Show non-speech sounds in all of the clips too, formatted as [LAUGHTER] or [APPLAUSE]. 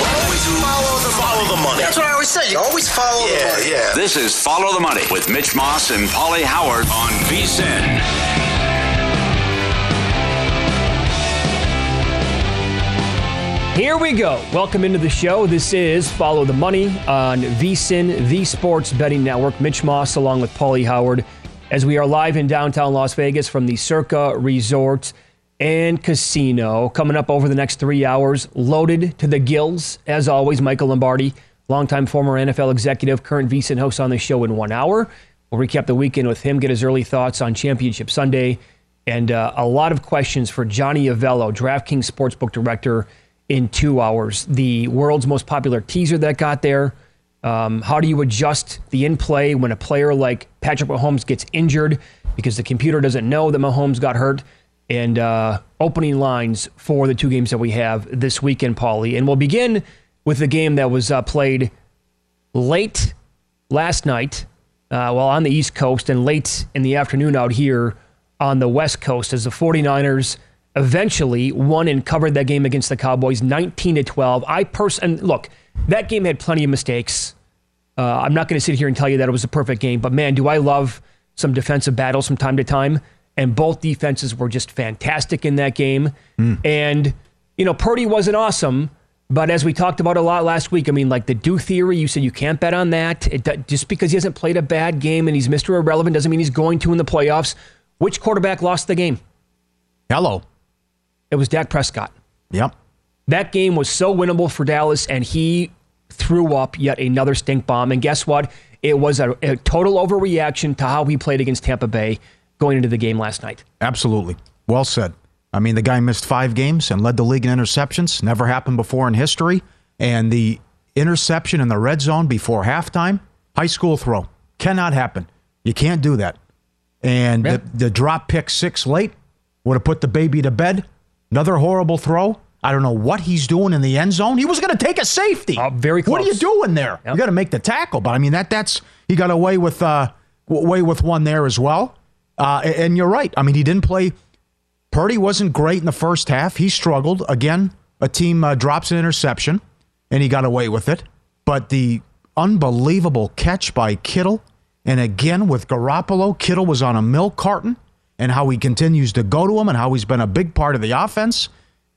Always follow the, follow the money. That's what I always say. You always follow yeah, the money. Yeah, This is Follow the Money with Mitch Moss and Pauly Howard on VSIN. Here we go. Welcome into the show. This is Follow the Money on VSIN, the Sports Betting Network. Mitch Moss along with Paulie Howard as we are live in downtown Las Vegas from the Circa Resort and Casino. Coming up over the next three hours, loaded to the gills, as always, Michael Lombardi, longtime former NFL executive, current VSIN host on the show in one hour. We'll recap the weekend with him, get his early thoughts on Championship Sunday, and uh, a lot of questions for Johnny Avello, DraftKings Sportsbook Director in two hours. The world's most popular teaser that got there. Um, how do you adjust the in play when a player like Patrick Mahomes gets injured because the computer doesn't know that Mahomes got hurt? And uh, opening lines for the two games that we have this weekend, Pauly. And we'll begin with the game that was uh, played late last night, uh, well, on the East Coast, and late in the afternoon out here on the West Coast as the 49ers eventually won and covered that game against the Cowboys 19 to 12. I personally look, that game had plenty of mistakes. Uh, I'm not going to sit here and tell you that it was a perfect game, but man, do I love some defensive battles from time to time. And both defenses were just fantastic in that game. And, you know, Purdy wasn't awesome, but as we talked about a lot last week, I mean, like the do theory, you said you can't bet on that. It, just because he hasn't played a bad game and he's Mr. Irrelevant doesn't mean he's going to in the playoffs. Which quarterback lost the game? Hello. It was Dak Prescott. Yep. That game was so winnable for Dallas, and he threw up yet another stink bomb. And guess what? It was a, a total overreaction to how he played against Tampa Bay going into the game last night. Absolutely. Well said. I mean, the guy missed five games and led the league in interceptions. Never happened before in history. And the interception in the red zone before halftime, high school throw. Cannot happen. You can't do that. And Yeah. the, the drop pick six late would have put the baby to bed. Another horrible throw. I don't know what he's doing in the end zone. He was going to take a safety. Uh, very What are you doing there? Yep. You got to make the tackle. But I mean that that's he got away with uh away with one there as well. Uh, and you're right. I mean he didn't play. Purdy wasn't great in the first half. He struggled again. A team uh, drops an interception, and he got away with it. But the unbelievable catch by Kittle, and again with Garoppolo, Kittle was on a milk carton, and how he continues to go to him, and how he's been a big part of the offense.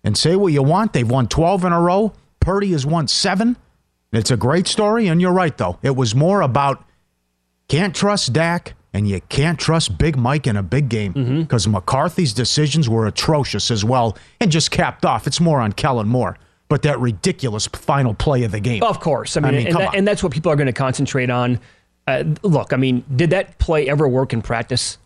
And say what you want, they've won 12 in a row. Purdy has won seven. It's a great story, and you're right though. It was more about can't trust Dak, and you can't trust Big Mike in a big game because McCarthy's decisions were atrocious as well, and just capped off. It's more on Kellen Moore. but that ridiculous final play of the game. Of course. I mean, I mean, and, that- and that's what people are going to concentrate on. Uh, look, I mean, did that play ever work in practice?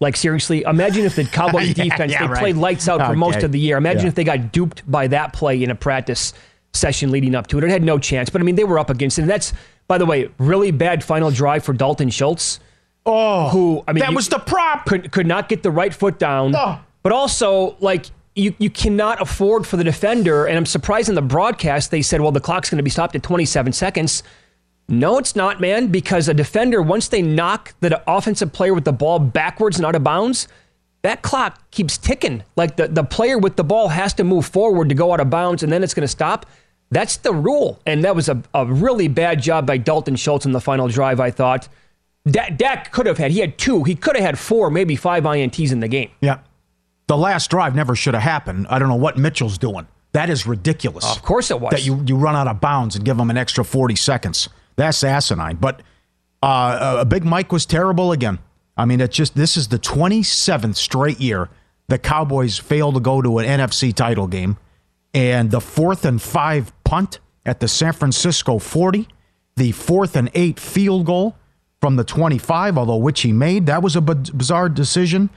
Like seriously, imagine if the [LAUGHS] Cowboys Yeah, defense yeah, they right. played lights out for most of the year. Imagine Yeah. if they got duped by that play in a practice session leading up to it. It had no chance. But I mean, they were up against it. And that's, by the way, really bad final drive for Dalton Schultz. Oh, who I mean that you- was the prop. could could not get the right foot down. Oh. But also like you you cannot afford for the defender and I'm surprised in the broadcast they said well the clock's going to be stopped at 27 seconds. No, it's not, man, because a defender once they knock the offensive player with the ball backwards and out of bounds, that clock keeps ticking. Like the, the player with the ball has to move forward to go out of bounds and then it's going to stop. That's the rule. And that was a, a really bad job by Dalton Schultz in the final drive, I thought. Dak, Dak could have had, he had two, he could have had four, maybe five INTs in the game. Yeah. The last drive never should have happened. I don't know what Mitchell's doing. That is ridiculous. Of course it was. That you, you run out of bounds and give him an extra 40 seconds. That's asinine. But uh, uh, Big Mike was terrible again. I mean, it's just this is the 27th straight year the Cowboys fail to go to an NFC title game. And the fourth and five punt at the San Francisco 40, the fourth and eight field goal from the 25, although which he made, that was a b- bizarre decision.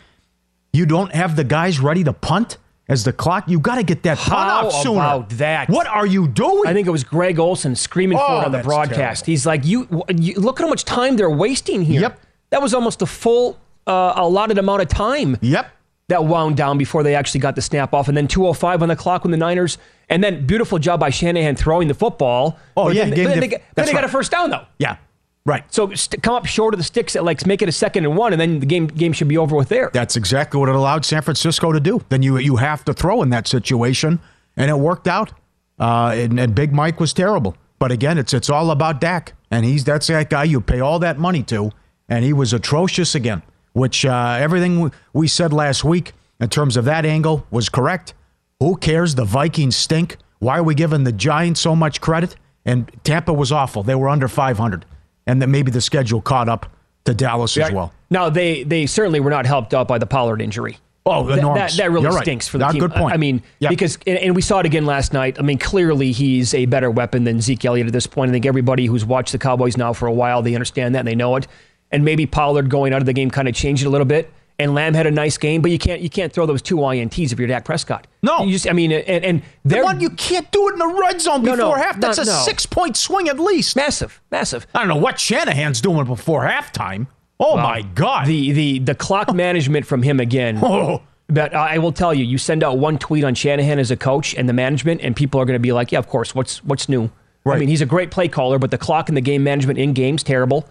You don't have the guys ready to punt as the clock. You got to get that punt How off sooner. about that? What are you doing? I think it was Greg Olsen screaming for Oh, it on the broadcast. terrible. He's like, you, you look at how much time they're wasting here. Yep. That was almost a full uh, allotted amount of time. Yep. that wound down before they actually got the snap off, and then 2:05 on the clock when the Niners, and then beautiful job by Shanahan throwing the football. Oh, yeah, then, gave then the- they, they got right. a first down though. Yeah. Right. So st- come up short of the sticks at like make it a second and one, and then the game game should be over with there. That's exactly what it allowed San Francisco to do. Then you you have to throw in that situation, and it worked out. Uh, and, and Big Mike was terrible. But again, it's it's all about Dak, and he's that's that guy you pay all that money to, and he was atrocious again. Which uh, everything we- we said last week in terms of that angle was correct. Who cares? The Vikings stink. Why are we giving the Giants so much credit? And Tampa was awful. They were under 500, and that maybe the schedule caught up to Dallas as well. Now they they certainly were not helped out by the Pollard injury. Oh, That- enormous. That, that really You're right. stinks for the Ah, team. Good point. I mean, Yep. because and, and we saw it again last night. I mean, clearly he's a better weapon than Zeke Elliott at this point. I think everybody who's watched the Cowboys now for a while they understand that and they know it. And maybe Pollard going out of the game kind of changed it a little bit. And Lamb had a nice game, but you can't you can't throw those two INTs if you're Dak Prescott. No. you just I mean, and and The one you can't do it in the red zone before no, half. That's no, a no. six point swing at least. massive, massive. I don't know what Shanahan's doing before halftime. Oh my God! The the the clock [LAUGHS] management from him again. oh, But I will tell you, you send out one tweet on Shanahan as a coach and the management, and people are going to be like, "Yeah, of course. What's what's new?" I mean, he's a great play caller, but the clock and the game management in games terrible.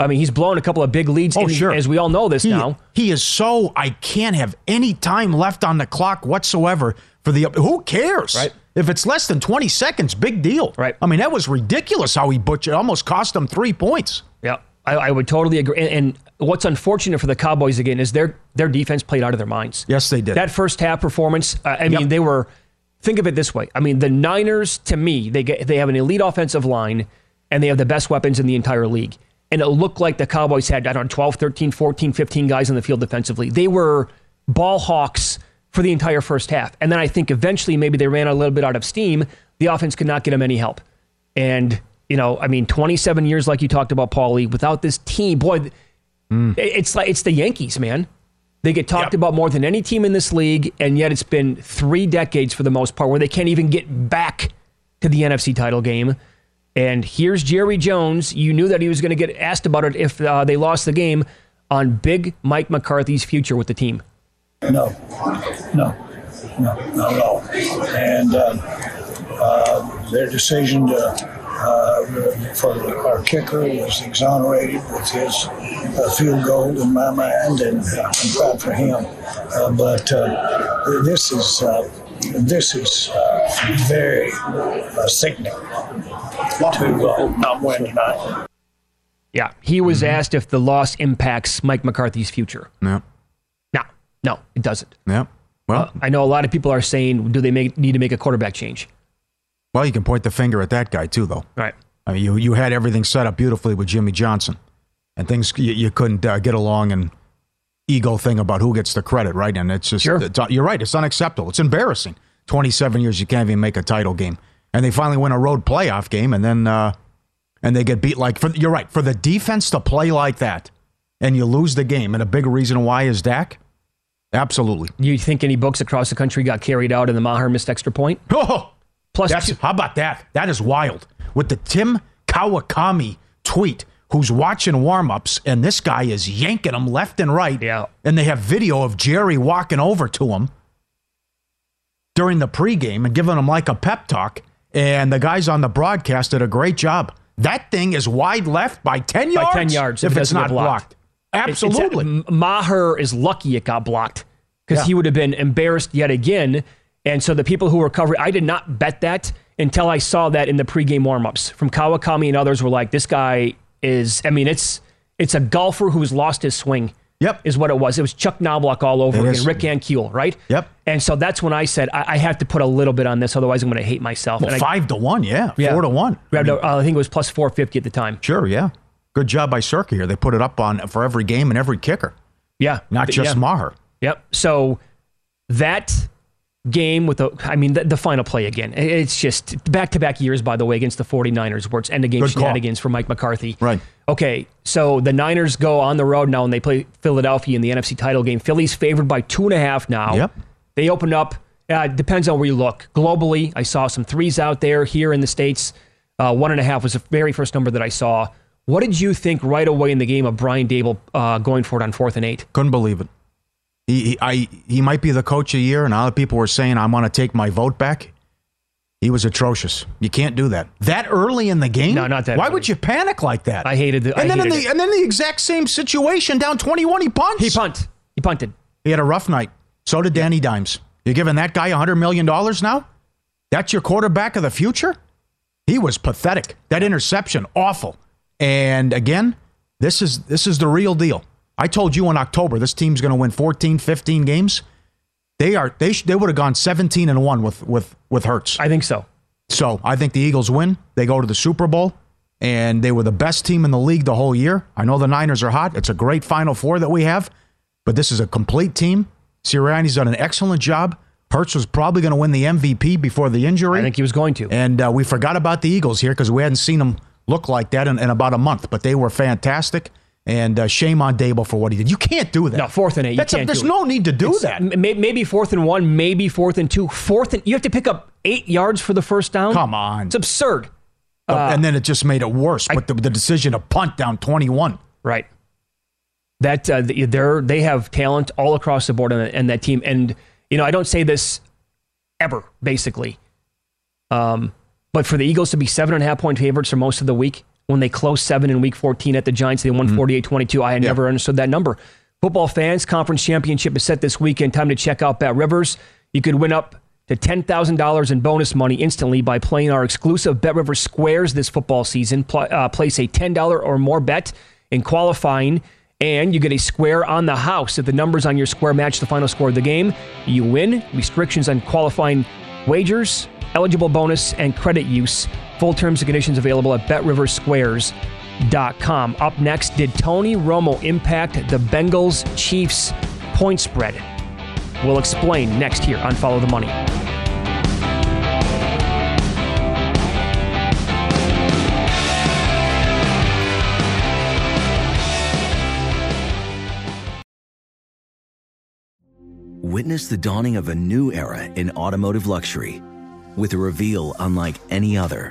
I mean, he's blown a couple of big leads. oh in- sure. as we all know this he, now. he is so. I can't have any time left on the clock whatsoever for the. Who cares? Right. If it's less than twenty seconds, big deal. Right. I mean, that was ridiculous how he butchered. Almost cost him three points. Yeah, I, I would totally agree. And, and what's unfortunate for the Cowboys again is their their defense played out of their minds. Yes, they did. That first half performance. Uh, I mean, they were. Think of it this way. I mean, the Niners to me, they get they have an elite offensive line, and they have the best weapons in the entire league. And it looked like the Cowboys had I don't know 12, 13, 14, 15 guys on the field defensively. They were ball hawks for the entire first half. And then I think eventually maybe they ran a little bit out of steam. The offense could not get them any help. And, you know, I mean, 27 years, like you talked about, Pauly, without this team, boy, th- mm. it's like it's the Yankees, man. They get talked Yep. about more than any team in this league, and yet it's been three decades for the most part where they can't even get back to the NFC title game. And here's Jerry Jones. You knew that he was going to get asked about it if uh, they lost the game on Big Mike McCarthy's future with the team. No, no, no, not at all. And uh, uh, their decision to, uh, for our kicker was exonerated with his uh, field goal in my mind, and uh, I'm proud for him. Uh, but uh, this is uh, this is uh, very uh, sickening to uh, not win tonight. Yeah, he was asked if the loss impacts Mike McCarthy's future. Yeah. No, no, it doesn't. Yeah. Well, Uh, I know a lot of people are saying, do they make, need to make a quarterback change? well, you can point the finger at that guy too, though. Right. I mean, you you had everything set up beautifully with Jimmy Johnson, and things you, you couldn't uh, get along and ego thing about who gets the credit, right? And it's just Sure. it's, you're right. It's unacceptable. It's embarrassing. 27 years, you can't even make a title game. And they finally win a road playoff game, and then uh, and they get beat. Like for you're right for the defense to play like that, and you lose the game. And a big reason why is Dak. Absolutely. You think any books across the country got carried out and the Maher missed extra point? [LAUGHS] Oh, Plus, two- how about that? That is wild. With the Tim Kawakami tweet, who's watching warmups, and this guy is yanking him left and right. Yeah. And they have video of Jerry walking over to him during the pregame and giving him like a pep talk. And the guys on the broadcast did a great job. That thing is wide left by 10 By yards. 10 yards, if if it's doesn't blocked. blocked. Absolutely. It's- it's- Maher is lucky it got blocked because Yeah. he would have been embarrassed yet again. And so the people who were covering, I did not bet that until I saw that in the pregame warmups from Kawakami and others were like, this guy is, I mean, it's it's a golfer who's lost his swing. Yep. Is what it was. It was Chuck Knobloch all over It again, is. Rick Ankiel, right? Yep. And so that's when I said, I, I have to put a little bit on this, otherwise I'm going to hate myself. well, And I- five to one, yeah. Yeah. Four to one. grabbed a- uh, I think it was plus 450 at the time. Sure, yeah. Good job by Circa here. They put it up on for every game and every kicker, Yeah. not just yeah. Maher. Yep. So that game with the, I mean, the, the final play again, it's just back to back years, by the way, against the 49ers, where it's end of game Good call. shenanigans for Mike McCarthy. Right. Okay. So the Niners go on the road now and they play Philadelphia in the NFC title game. Philly's favored by two and a half now. Yep. They open up, uh, depends on where you look. Globally, I saw some threes out there. Here in the States, uh, one and a half was the very first number that I saw. What did you think right away in the game of Brian Daboll uh, going for it on fourth and eight? Couldn't believe it. He, he, I, he might be the coach of the year, and other people were saying, I want to take my vote back. He was atrocious. You can't do that. That early in the game? No, not that Why early. would you panic like that? I hated the- I And then in the it. and then the exact same situation, down 21, he punts. He punt. He punted. He had a rough night. So did Danny Dimes. You're giving that guy $100 million now? That's your quarterback of the future? He was pathetic. That interception, awful. And again, this is this is the real deal. I told you in October this team's going to win 14, 15 games. They are they sh- they would have gone 17 and 1 with with with Hurts. I think so. So, I think the Eagles win. They go to the Super Bowl and they were the best team in the league the whole year. I know the Niners are hot. It's a great final four that we have, but this is a complete team. Sirianni's done an excellent job. Hurts was probably going to win the MVP before the injury. I think he was going to. And uh, we forgot about the Eagles here because we hadn't seen them look like that in, in about a month, but they were fantastic. And uh, shame on Daboll for what he did. You can't do that. No, fourth and eight. That's a- can't there's do it. no need to do It's- that. m- Maybe fourth and one, maybe fourth and two. Fourth and you have to pick up eight yards for the first down. Come on. it's absurd. Uh, and then it just made it worse with the, the decision to punt down 21. Right. That uh, they're they have talent all across the board and that team. And you know, I don't say this ever, basically. Um, but for the Eagles to be seven and a half point favorites for most of the week, when they closed seven in week 14 at the Giants, they won 48 22. I had Yeah. never understood that number. Football fans, conference championship is set this weekend. Time to check out Bet Rivers. You could win up to $10,000 in bonus money instantly by playing our exclusive Bet Rivers Squares this football season. Pl- uh, place a $10 or more bet in qualifying, and you get a square on the house. If the numbers on your square match the final score of the game, you win. Restrictions on qualifying wagers, eligible bonus, and credit use. Full terms and conditions available at BetRiversSquares.com. Up next, did Tony Romo impact the Bengals Chiefs point spread? We'll explain next here on Follow the Money. Witness the dawning of a new era in automotive luxury with a reveal unlike any other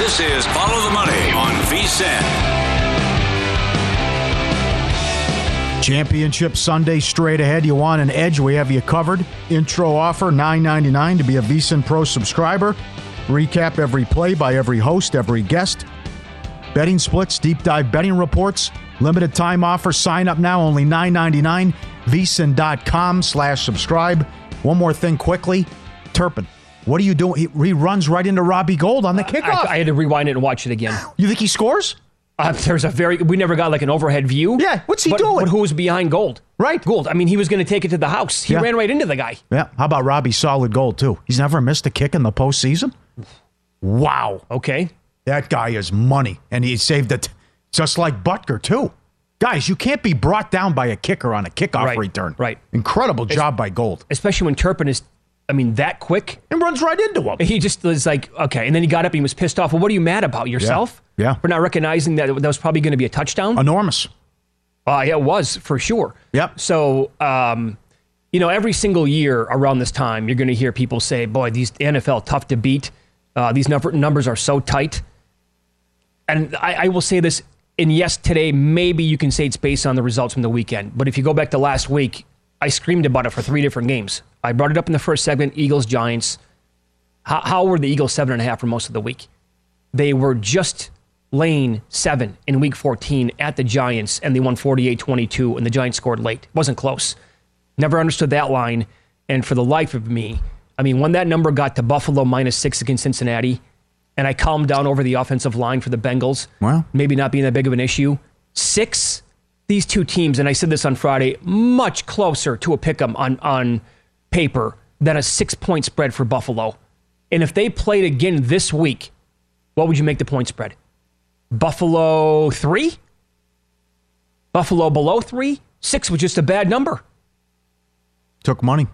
This is Follow the Money on VSIN. Championship Sunday straight ahead. You want an edge? We have you covered. Intro offer $9.99 to be a VSIN Pro subscriber. Recap every play by every host, every guest. Betting splits, deep dive betting reports. Limited time offer. Sign up now, only $9.99. VSIN.com slash subscribe. One more thing quickly. Turpin. What are you doing? He, he runs right into Robbie Gould on the kickoff. I, I had to rewind it and watch it again. you think he scores? Uh, there's a very we never got like an overhead view. Yeah, what's he but, doing? But who was behind Gould? Right, Gould. I mean, he was going to take it to the house. He Yeah. ran right into the guy. Yeah. How about Robbie Solid Gold, too? He's never missed a kick in the postseason? Wow. Okay. That guy is money. And he saved it just like Butker, too. Guys, you can't be brought down by a kicker on a kickoff Right, return. right. Incredible job by Gould. Especially when Turpin is, I mean, that quick. And runs right into him. He just was like, okay. And then he got up and he was pissed off. Well, what are you mad about? Yourself? Yeah. For not recognizing that that was probably going to be a touchdown? Enormous. Uh, yeah, it was for sure. Yep. So, um, you know, every single year around this time, you're going to hear people say, boy, these NFL tough to beat. Uh, these number, numbers are so tight. And I, I will say this, and yes, today, maybe you can say it's based on the results from the weekend. But if you go back to last week, I screamed about it for three different games. I brought it up in the first segment Eagles, Giants. How, how were the Eagles seven and a half for most of the week? They were just laying seven in week 14 at the Giants, and they won 48 22, and the Giants scored late. It wasn't close. Never understood that line. And for the life of me, I mean, when that number got to Buffalo minus six against Cincinnati, and I calmed down over the offensive line for the Bengals, Well. maybe not being that big of an issue. Six, these two teams, and I said this on Friday, much closer to a pick 'em on, on paper than a six point spread for Buffalo. And if they played again this week, what would you make the point spread? Buffalo three? Buffalo below three? Six was just a bad number. Took money.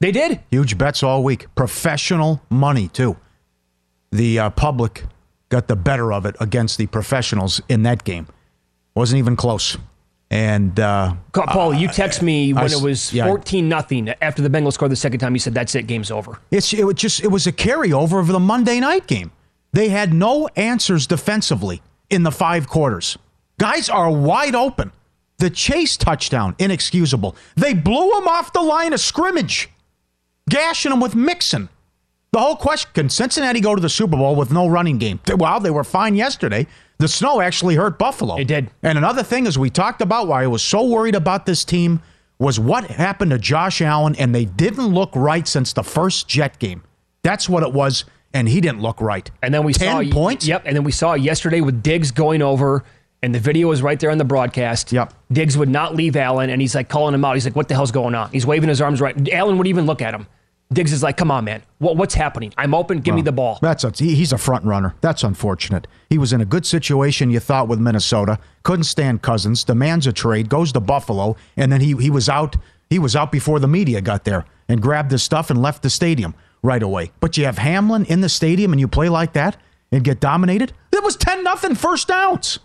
They did. Huge bets all week. Professional money, too. The uh, public got the better of it against the professionals in that game. Wasn't even close. And uh, Paul, you text me when it was yeah. 14 nothing after the Bengals scored the second time. You said, that's it, game's over. It's it was just it was a carryover of the Monday night game. They had no answers defensively in the five quarters. Guys are wide open. The chase touchdown inexcusable. They blew him off the line of scrimmage, gashing him with Mixon. The whole question: Can Cincinnati go to the Super Bowl with no running game? Well, they were fine yesterday. The snow actually hurt Buffalo. It did. And another thing is, we talked about why I was so worried about this team was what happened to Josh Allen, and they didn't look right since the first Jet game. That's what it was, and he didn't look right. And then we ten saw points. Yep. And then we saw yesterday with Diggs going over, and the video was right there on the broadcast. Yep. Diggs would not leave Allen, and he's like calling him out. He's like, "What the hell's going on?" He's waving his arms right. Allen would even look at him. Diggs is like, "Come on, man. What, what's happening? I'm open. Give me the ball." That's a, he- he's a front runner. That's unfortunate. He was in a good situation, you thought, with Minnesota. Couldn't stand Cousins. Demands a trade. Goes to Buffalo, and then he he was out. He was out before the media got there and grabbed his stuff and left the stadium right away. But you have Hamlin in the stadium and you play like that and get dominated? It was 10 nothing first downs.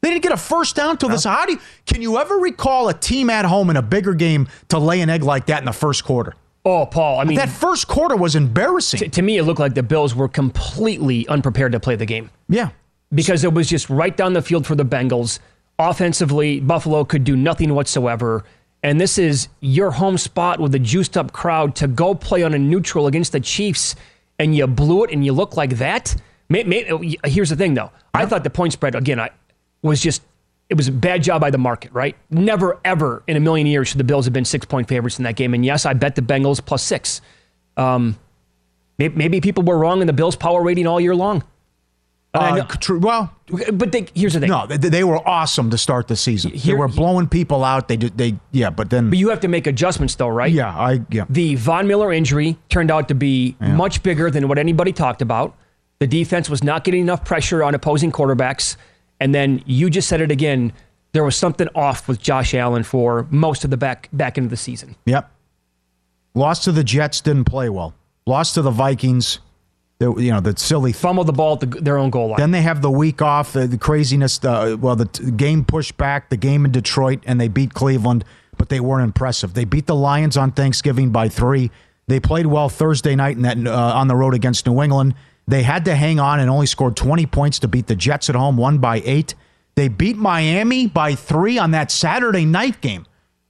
They didn't get a first down till this. How do you, can you ever recall a team at home in a bigger game to lay an egg like that in the first quarter? Oh, Paul, I mean, that first quarter was embarrassing. to, to me, it looked like the Bills were completely unprepared to play the game yeah. because it was just right down the field for the Bengals. Offensively, Buffalo could do nothing whatsoever. And this is your home spot with a juiced up crowd to go play on a neutral against the Chiefs, and you blew it and you look like that. May, may, here's the thing, though. I thought the point spread, again, I was just, it was a bad job by the market, right? Never, ever in a million years should the Bills have been six point favorites in that game. And yes, I bet the Bengals plus six. Um, maybe, maybe people were wrong in the Bills' power rating all year long. Uh, true. Well, but they, here's the thing. no, they, they were awesome to start the season. they Here- were blowing people out. They did. They yeah, but then But you have to make adjustments, though, right? yeah, I yeah. The Von Miller injury turned out to be much bigger than what anybody talked about. The defense was not getting enough pressure on opposing quarterbacks. And then you just said it again. There was something off with Josh Allen for most of the back back end of the season. Yep. Lost to the Jets, didn't play well. Lost to the Vikings. You know the silly. Fumbled the ball at the, their own goal line. Then they have the week off, the, the craziness. The, well, the t- game pushed back, the game in Detroit, and they beat Cleveland, but they weren't impressive. They beat the Lions on Thanksgiving by three. They played well Thursday night in that uh, on the road against New England. They had to hang on and only scored 20 points to beat the Jets at home, one by eight. They beat Miami by three on that Saturday night game.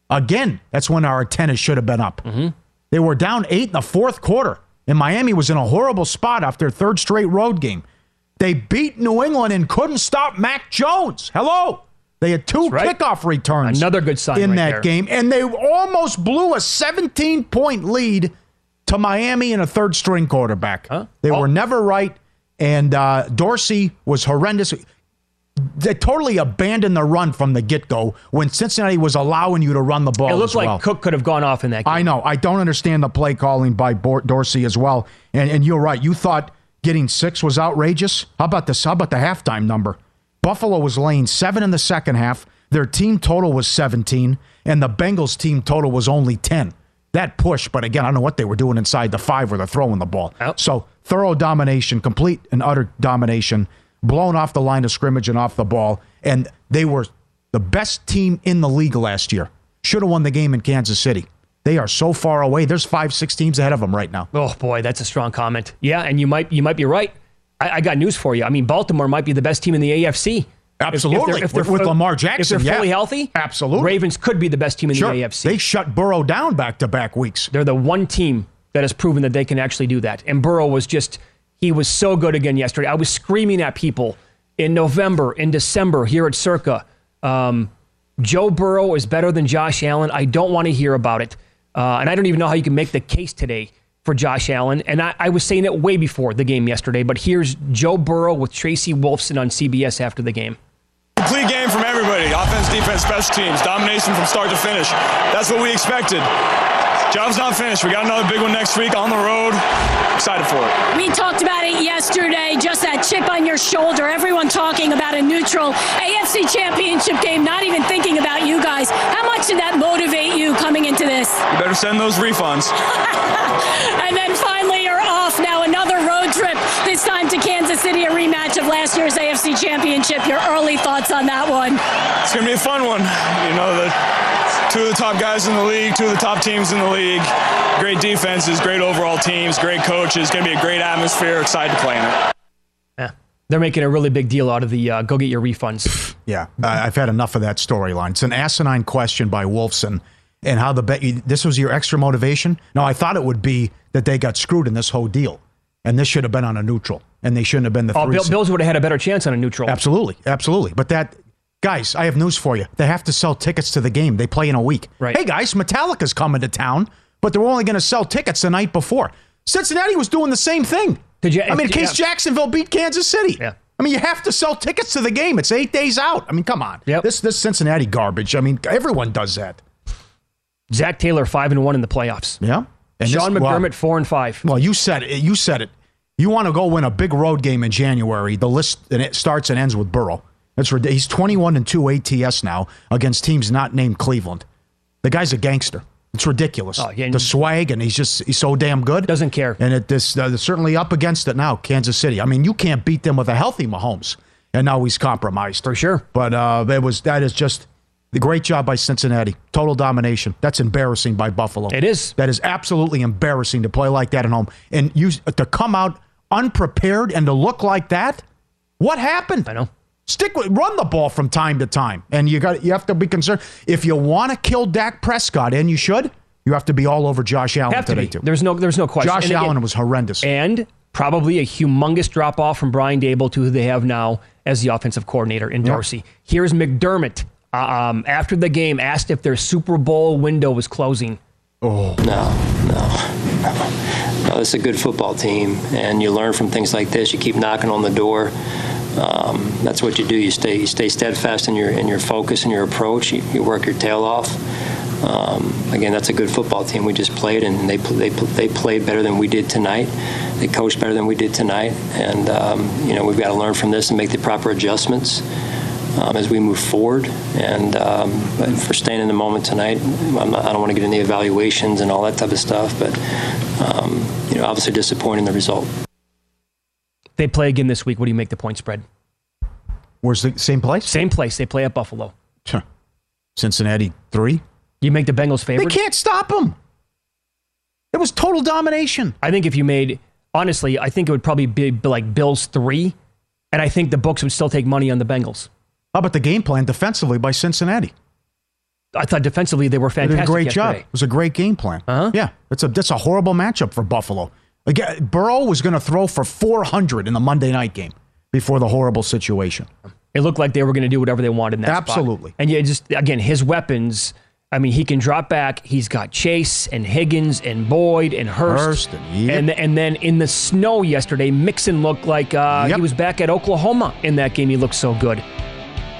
Again, that's when our antennas should have been up. Mm-hmm. They were down eight in the fourth quarter, and Miami was in a horrible spot after their third straight road game. They beat New England and couldn't stop Mac Jones. Hello. They had two right. kickoff returns. Another good sign in right that there. game, and they almost blew a 17 point lead to Miami and a third string quarterback. They Oh. were never right, and uh, Dorsey was horrendous. They totally abandoned the run from the get go when Cincinnati was allowing you to run the ball. it looked like well. Cook could have gone off in that game. I know. I don't understand the play calling by Dorsey as well. And and you're right. You thought getting six was outrageous. How about this? How about the halftime number? Buffalo was laying seven in the second half. Their team total was 17, and the Bengals team total was only 10. That push, but again, I don't know what they were doing inside the five where they're throwing the ball. So thorough domination, complete and utter domination, blown off the line of scrimmage and off the ball. And they were the best team in the league last year. Should have won the game in Kansas City. They are so far away. There's five, six teams ahead of them right now. Oh boy, that's a strong comment. Yeah, and you might you might be right. I, I got news for you. I mean, Baltimore might be the best team in the AFC. If- Absolutely. With- with fu- Lamar Jackson, if they're yeah. fully healthy, Absolutely. Ravens could be the best team in Sure. the AFC. They shut Burrow down back to back weeks. They're the one team that has proven that they can actually do that. And Burrow was just, he was so good again yesterday. I was screaming at people in November, in December here at Circa. Um, Joe Burrow is better than Josh Allen. I don't want to hear about it. Uh, and I don't even know how you can make the case today for Josh Allen. And I, I was saying it way before the game yesterday, but here's Joe Burrow with Tracy Wolfson on CBS after the game. Complete game from everybody. Offense, defense, special teams. Domination from start to finish. That's what we expected. Job's not finished. We got another big one next week on the road. Excited for it. We talked about it yesterday, just that chip on your shoulder. Everyone talking about a neutral AFC championship game, not even thinking about you guys. How much did that motivate you coming into this? You better send those refunds. [LAUGHS] And then finally, trip, this time to Kansas City, a rematch of last year's AFC championship. Your early thoughts on that one? It's going to be a fun one. You know, the two of the top guys in the league, two of the top teams in the league. Great defenses, great overall teams, great coaches. Going to be a great atmosphere. Excited to play in it. Yeah. They're making a really big deal out of the uh, go get your refunds. Yeah, I've had enough of that storyline. It's an asinine question by Wolfson, and how the bet. This was your extra motivation. No, I thought it would be that they got screwed in this whole deal, and this should have been on a neutral, and they shouldn't have been the Oh. Bill. Bills would have had a better chance on a neutral. Absolutely, absolutely. But that, guys, I have news for you. They have to sell tickets to the game. They play in a week. Right. Hey, guys, Metallica's coming to town, but they're only going to sell tickets the night before. Cincinnati was doing the same thing. Did you- I mean, in case yeah. Jacksonville beat Kansas City. Yeah. I mean, you have to sell tickets to the game. It's eight days out. I mean, come on. Yep. This this Cincinnati garbage. I mean, everyone does that. Zac Taylor five and one in the playoffs. Yeah. And Sean this- well- McDermott four and five. Well, you said it. You said it. You want to go win a big road game in January. The list and it starts and ends with Burrow. That's rid- he's 21 and 2 ATS now against teams not named Cleveland. The guy's a gangster. It's ridiculous. the swag, and he's just he's so damn good. Doesn't care. And it this uh, certainly up against it now. Kansas City. I mean, you can't beat them with a healthy Mahomes, and now he's compromised for sure. But uh, it was that is just the great job by Cincinnati. Total domination. That's embarrassing by Buffalo. It is. That is absolutely embarrassing to play like that at home and use to come out unprepared and to look like that. What happened? I know. Stick with run the ball from time to time, and you got you have to be concerned if you want to kill Dak Prescott, and you should. You have to be all over Josh Allen Have today be. too. There's no there's no question. Josh And again- Allen was horrendous. and probably a humongous drop off from Brian Daboll to who they have now as the offensive coordinator in Yep. Dorsey. Here's McDermott um, after the game asked if their Super Bowl window was closing. Oh no, no, no. This is a good football team, and you learn from things like this. You keep knocking on the door. Um, that's what you do. You stay, you stay steadfast in your in your focus and your approach. You, you work your tail off. Um, again, that's a good football team we just played, and they they they played better than we did tonight. They coached better than we did tonight, and um, you know we've got to learn from this and make the proper adjustments um, as we move forward. And um, but for staying in the moment tonight, I'm not, I don't want to get into the evaluations and all that type of stuff, but um, you know obviously disappointing the result. They play again this week. What do you make the point spread? Where's the same place? Same place. They play at Buffalo. Cincinnati three. You make the Bengals favorite. They can't stop them. It was total domination. I think if you made honestly, I think it would probably be like Bills three, and I think the books would still take money on the Bengals. How about the game plan defensively by Cincinnati? I thought defensively they were They did fantastic. a great job. It was a great game plan. Uh-huh. Yeah, that's a that's a horrible matchup for Buffalo. Again, Burrow was going to throw for 400 in the Monday night game before the horrible situation. It looked like they were going to do whatever they wanted in that spot. Absolutely. And yeah, just again, his weapons. I mean, he can drop back. He's got Chase and Higgins and Boyd and Hurst. Hurst and- yep. and, and then in the snow yesterday, Mixon looked like uh, he was back at Oklahoma in that game. He looked so good.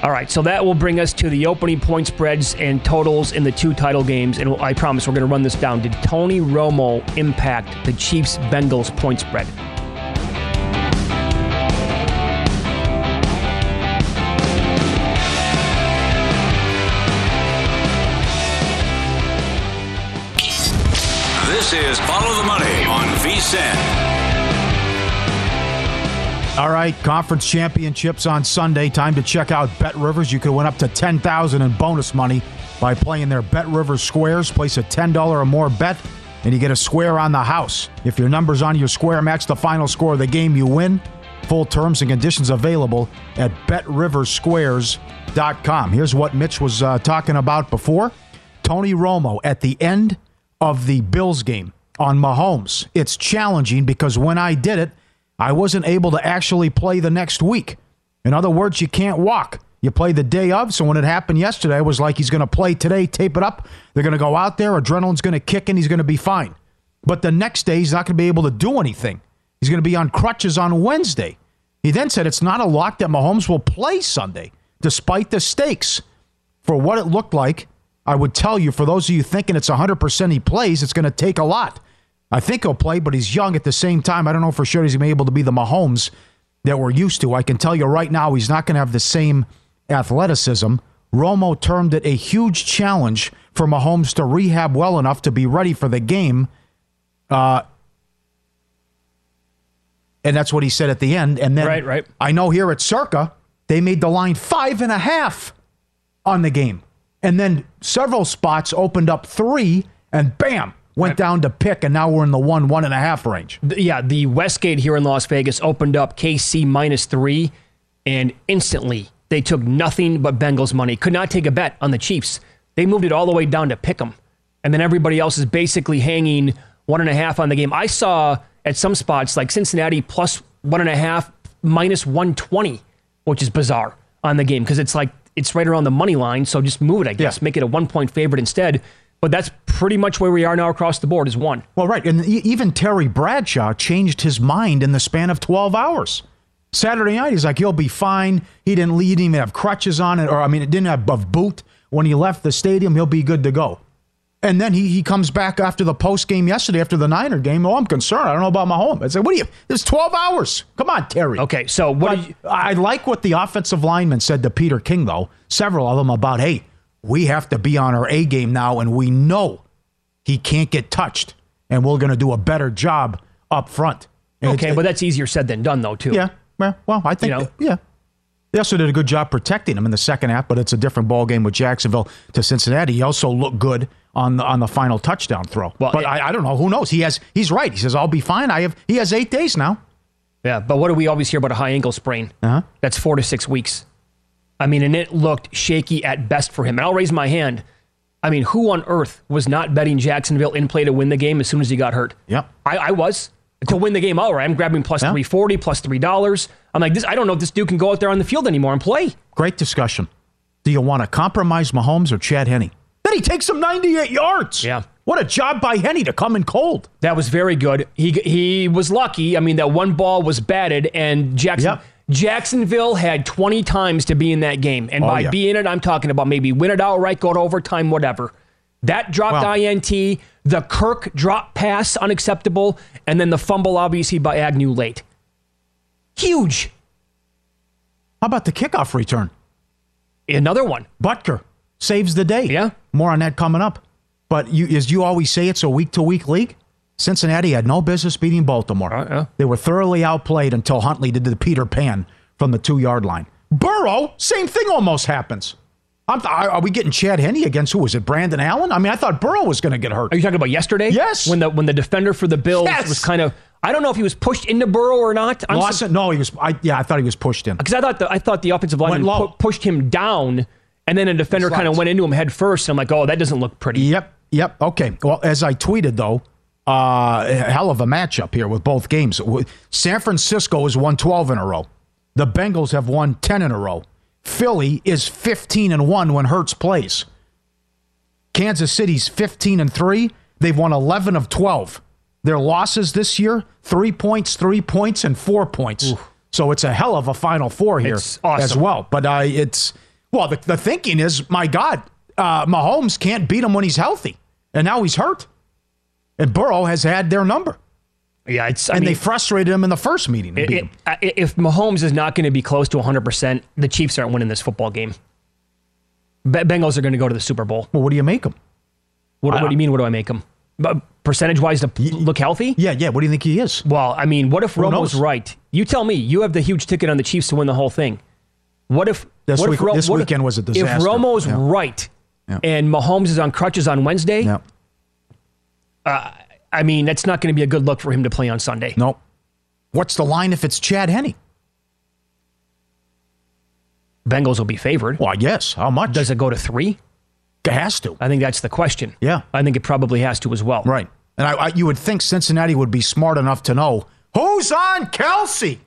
All right, so that will bring us to the opening point spreads and totals in the two title games. And I promise we're going to run this down. Did Tony Romo impact the Chiefs Bengals point spread? This is Follow the Money on VSIN. All right, conference championships on Sunday. Time to check out Bet Rivers. You could win up to 10000 in bonus money by playing their Bet Rivers squares. Place a $10 or more bet, and you get a square on the house. If your numbers on your square match the final score of the game, you win. Full terms and conditions available at betriversquares.com. Here's what Mitch was uh, talking about before. Tony Romo at the end of the Bills game on Mahomes. It's challenging because when I did it, I wasn't able to actually play the next week. In other words, you can't walk. You play the day of. So when it happened yesterday, it was like he's going to play today, tape it up. They're going to go out there. Adrenaline's going to kick and He's going to be fine. But the next day, he's not going to be able to do anything. He's going to be on crutches on Wednesday. He then said it's not a lock that Mahomes will play Sunday, despite the stakes. For what it looked like, I would tell you, for those of you thinking it's 100% he plays, it's going to take a lot. I think he'll play, but he's young at the same time. I don't know for sure he's going to be able to be the Mahomes that we're used to. I can tell you right now, he's not going to have the same athleticism. Romo termed it a huge challenge for Mahomes to rehab well enough to be ready for the game. Uh, and that's what he said at the end. And then Right, right. I know here at Circa, they made the line five and a half on the game. And then several spots opened up three, and bam, went down to pick, and now we're in the one, one and a half range. Yeah, the Westgate here in Las Vegas opened up KC minus three, and instantly they took nothing but Bengals money. Could not take a bet on the Chiefs. They moved it all the way down to pick them. and then everybody else is basically hanging one and a half on the game. I saw at some spots like Cincinnati plus one and a half, minus one twenty, which is bizarre on the game because it's like it's right around the money line. So just move it, I guess, make it a one point favorite instead. But that's pretty much where we are now across the board is one. Well, right. And even Terry Bradshaw changed his mind in the span of 12 hours. Saturday night, he's like, he'll be fine. He didn't lead, he didn't even have crutches on it, or I mean, it didn't have a boot. When he left the stadium, he'll be good to go. And then he, he comes back after the post game yesterday, after the Niner game. Oh, I'm concerned. I don't know about my home. I said, what are you? It's 12 hours. Come on, Terry. Okay, so what? But I like what the offensive lineman said to Peter King, though. Several of them about, hey, we have to be on our A game now, and we know he can't get touched, and we're going to do a better job up front. And Okay, but that's easier said than done, though, too. yeah, well, I think You know? yeah. They also did a good job protecting him in the second half, but it's a different ball game with Jacksonville to Cincinnati. He also looked good on the on the final touchdown throw. Well, but it- I, I don't know. Who knows? He has he's right. He says I'll be fine. I have he has eight days now. Yeah, but what do we always hear about a high ankle sprain? Uh-huh. That's four to six weeks. I mean, and it looked shaky at best for him. And I'll raise my hand. I mean, who on earth was not betting Jacksonville in play to win the game as soon as he got hurt? Yep. I, I was. To win the game outright. I'm grabbing plus 340, plus $3. I'm like, this. I don't know if this dude can go out there on the field anymore and play. Great discussion. Do you want to compromise Mahomes or Chad Henne? Then he takes him 98 yards. Yeah. What a job by Henne to come in cold. That was very good. He he was lucky. I mean, that one ball was batted, and Jackson Yep. Jacksonville had 20 times to be in that game. And Oh, by yeah. being in it, I'm talking about maybe win it outright, go to overtime, whatever. That dropped Well- INT, the Kirk drop pass, unacceptable, and then the fumble, obviously, by Agnew late. Huge. How about the kickoff return? Another one. Butker saves the day. Yeah. More on that coming up. But you, as you always say, it's a week to week league. Cincinnati had no business beating Baltimore. Uh-uh. They were thoroughly outplayed until Huntley did the Peter Pan from the two yard line. Burrow, same thing almost happens. I'm th- are we getting Chad Henne against who was it? Brandon Allen? I mean, I thought Burrow was going to get hurt. Are you talking about yesterday? Yes. When the when the defender for the Bills Yes. was kind of I don't know if he was pushed into Burrow or not. I'm Lawson, no, he was. I, yeah, I thought he was pushed in. because I thought the, I thought the offensive lineman pu- pushed him down, and then a defender kind of went into him head first. And I'm like, oh, that doesn't look pretty. Yep, yep. Okay. Well, as I tweeted though, uh, hell of a matchup here with both games. San Francisco has won 12 in a row. The Bengals have won 10 in a row. Philly is 15 and 1 when Hurts plays. Kansas City's 15 and 3. They've won 11 of 12. Their losses this year, 3 points, 3 points and 4 points. So it's a hell of a final four here awesome. as well. But uh, it's well, the, the thinking is, my God, uh, Mahomes can't beat him when he's healthy, and now he's hurt. And Burrow has had their number, Yeah, it's and mean, they frustrated him in the first meeting. it- it- if Mahomes is not going to be close to 100, percent the Chiefs aren't winning this football game. Be- Bengals are going to go to the Super Bowl. Well, what do you make them? What, what do you mean? What do I make them? Percentage wise, to p- look healthy? Yeah, yeah. What do you think he is? Well, I mean, what if Who Romo's knows? right? You tell me. You have the huge ticket on the Chiefs to win the whole thing. What if This what week- if this what if- weekend was a disaster? If. Romo's Yeah. right Yeah. and Mahomes is on crutches on Wednesday, Yeah. Uh, I mean, that's not going to be a good look for him to play on Sunday. Nope. What's the line if it's Chad Henne? Bengals will be favored. Well, yes. How much? Does it go to three? It has to. I think that's the question. Yeah. I think it probably has to as well. Right. And I, I, you would think Cincinnati would be smart enough to know who's on Kelce.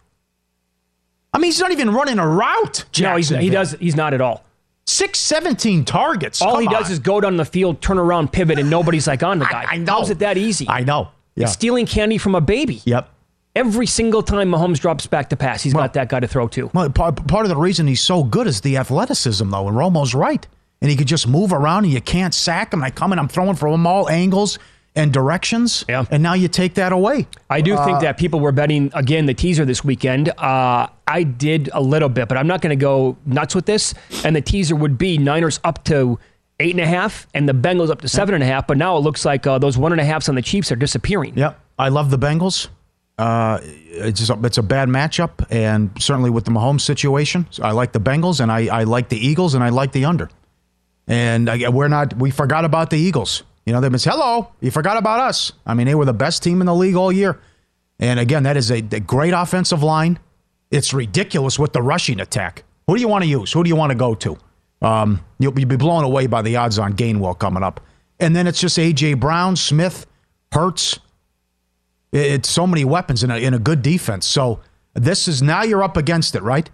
I mean, he's not even running a route. No, he's, he does. He's not at all. Six seventeen targets. All he Come does on. is go down the field, turn around, pivot, and nobody's like on the [LAUGHS] guy. I know. How's it that easy? I know. Yeah. It's stealing candy from a baby. Yep. Every single time Mahomes drops back to pass, he's got that guy to throw to. Well, part, part of the reason he's so good is the athleticism, though, and Romo's right. And he could just move around and you can't sack him. I come in, I'm throwing from all angles and directions. Yeah. And now you take that away. I do Uh, think that people were betting again the teaser this weekend. Uh, I did a little bit, but I'm not going to go nuts with this. And the teaser would be Niners up to eight and a half, and the Bengals up to seven and a half. But now it looks like uh, those one and a halfs on the Chiefs are disappearing. Yep. I love the Bengals. Uh, it's just, it's a bad matchup, and certainly with the Mahomes situation, I like the Bengals, and I, I like the Eagles, and I like the under. And I, we're not. We forgot about the Eagles. You know, they was hello. You forgot about us. I mean, they were the best team in the league all year. And again, that is a, a great offensive line. It's ridiculous with the rushing attack. Who do you want to use? Who do you want to go to? Um, you'll be be blown away by the odds on Gainwell coming up. And then it's just AJ Brown, Smith, Hurts. It's so many weapons in a, in a good defense. So this is now you're up against it, right?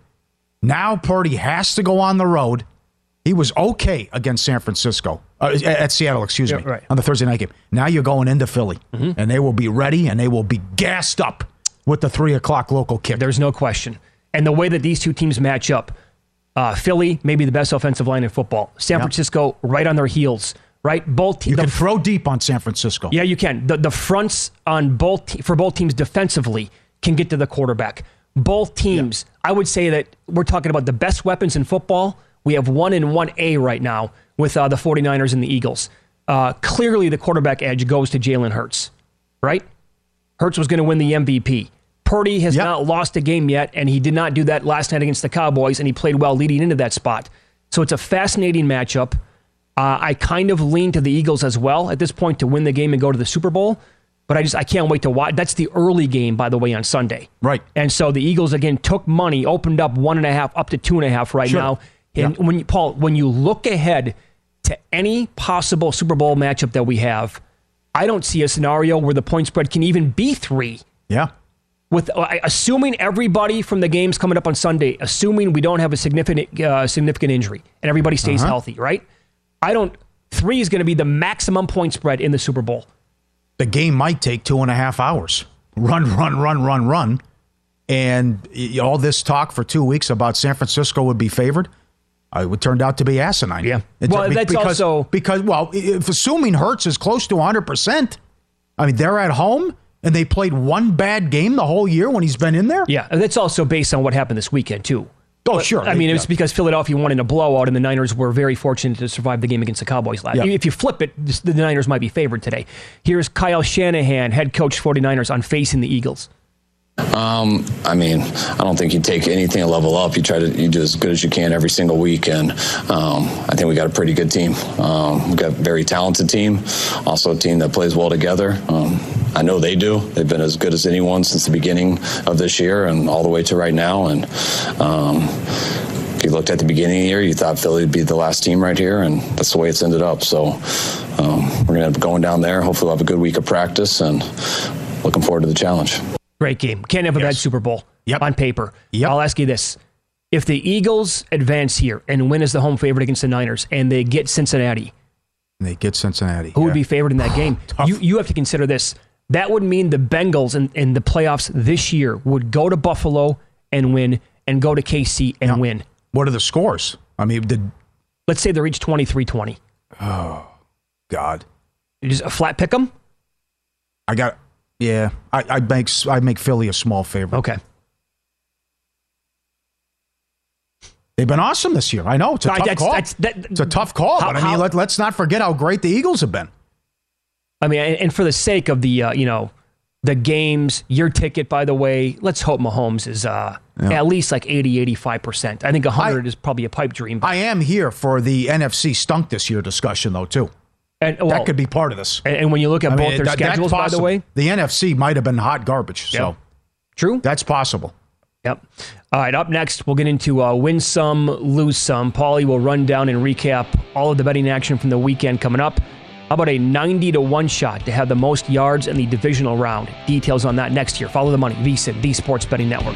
Now Purdy has to go on the road. He was okay against San Francisco, uh, at Seattle, excuse me, right. on the Thursday night game. Now you're going into Philly, and they will be ready and they will be gassed up with the three o'clock local kick. There's no question. And the way that these two teams match up, uh, Philly, maybe the best offensive line in football. San Yeah. Francisco, right on their heels, right? Both You teams. can throw deep on San Francisco. Yeah, you can. The the fronts on both te- for both teams defensively can get to the quarterback. Both teams, I would say that we're talking about the best weapons in football. We have one and one A right now with uh, the 49ers and the Eagles. uh, clearly the quarterback edge goes to Jalen Hurts, right? Hurts was going to win the MVP. Purdy has yep. not lost a game yet, and he did not do that last night against the Cowboys, and he played well leading into that spot. So it's a fascinating matchup. Uh, I kind of lean to the Eagles as well at this point to win the game and go to the Super Bowl. But I just I can't wait to watch. That's the early game, by the way, on Sunday. Right. And so the Eagles again took money, opened up one and a half up to two and a half right sure. now. And yeah. when you, Paul, when you look ahead to any possible Super Bowl matchup that we have, I don't see a scenario where the point spread can even be three. Yeah. With uh, assuming everybody from the games coming up on Sunday, assuming we don't have a significant uh, significant injury and everybody stays uh-huh. healthy, right? I don't. Three is going to be the maximum point spread in the Super Bowl. The game might take two and a half hours. Run, run, run, run, run. And all this talk for two weeks about San Francisco would be favored. Uh, it turned out to be asinine. Yeah. well, that's because, also because well, if assuming Hurts is close to 100, percent I mean they're at home and they played one bad game the whole year when he's been in there. Yeah, that's also based on what happened this weekend too. Oh, sure. I mean, yeah. it's because Philadelphia won in a blowout, and the Niners were very fortunate to survive the game against the Cowboys last. Yeah. If you flip it, the Niners might be favored today. Here's Kyle Shanahan, head coach 49ers, on facing the Eagles. Um, I mean, I don't think you take anything a level up. You try to you do as good as you can every single week, and um, I think we got a pretty good team. Um, we got a very talented team, also a team that plays well together. Um, I know they do. They've been as good as anyone since the beginning of this year and all the way to right now. And um, if you looked at the beginning of the year, you thought Philly would be the last team right here, and that's the way it's ended up. So um, we're going to be going down there. Hopefully, we'll have a good week of practice, and looking forward to the challenge. Great game. Can't have a yes. bad Super Bowl yep. on paper. Yep. I'll ask you this. If the Eagles advance here and win as the home favorite against the Niners and they get Cincinnati, and they get Cincinnati. Who yeah. would be favored in that [SIGHS] game? you, you have to consider this. That would mean the Bengals in, in the playoffs this year would go to Buffalo and win and go to KC and now, win. What are the scores? I mean, did. Let's say they reach 23 20. Oh, God. Just a flat pick them? I got. Yeah, I, I make I make Philly a small favorite. Okay. They've been awesome this year. I know it's a tough that's, call. That's, that, it's a tough call, how, but I mean, how, let, us not forget how great the Eagles have been. I mean, and for the sake of the uh, you know the games, your ticket, by the way, let's hope Mahomes is uh, yeah. at least like 80, 85%. I think 100 I, is probably a pipe dream. But. I am here for the NFC stunk this year discussion, though, too. And, well, that could be part of this. And, and when you look at I both mean, their that, schedules, by the way, the NFC might have been hot garbage. So true, that's possible. Yep. All right. Up next, we'll get into uh, win some, lose some. Pauly will run down and recap all of the betting action from the weekend coming up. How about a 90 to 1 shot to have the most yards in the divisional round? Details on that next year. Follow the money. VSIN, the Sports Betting Network.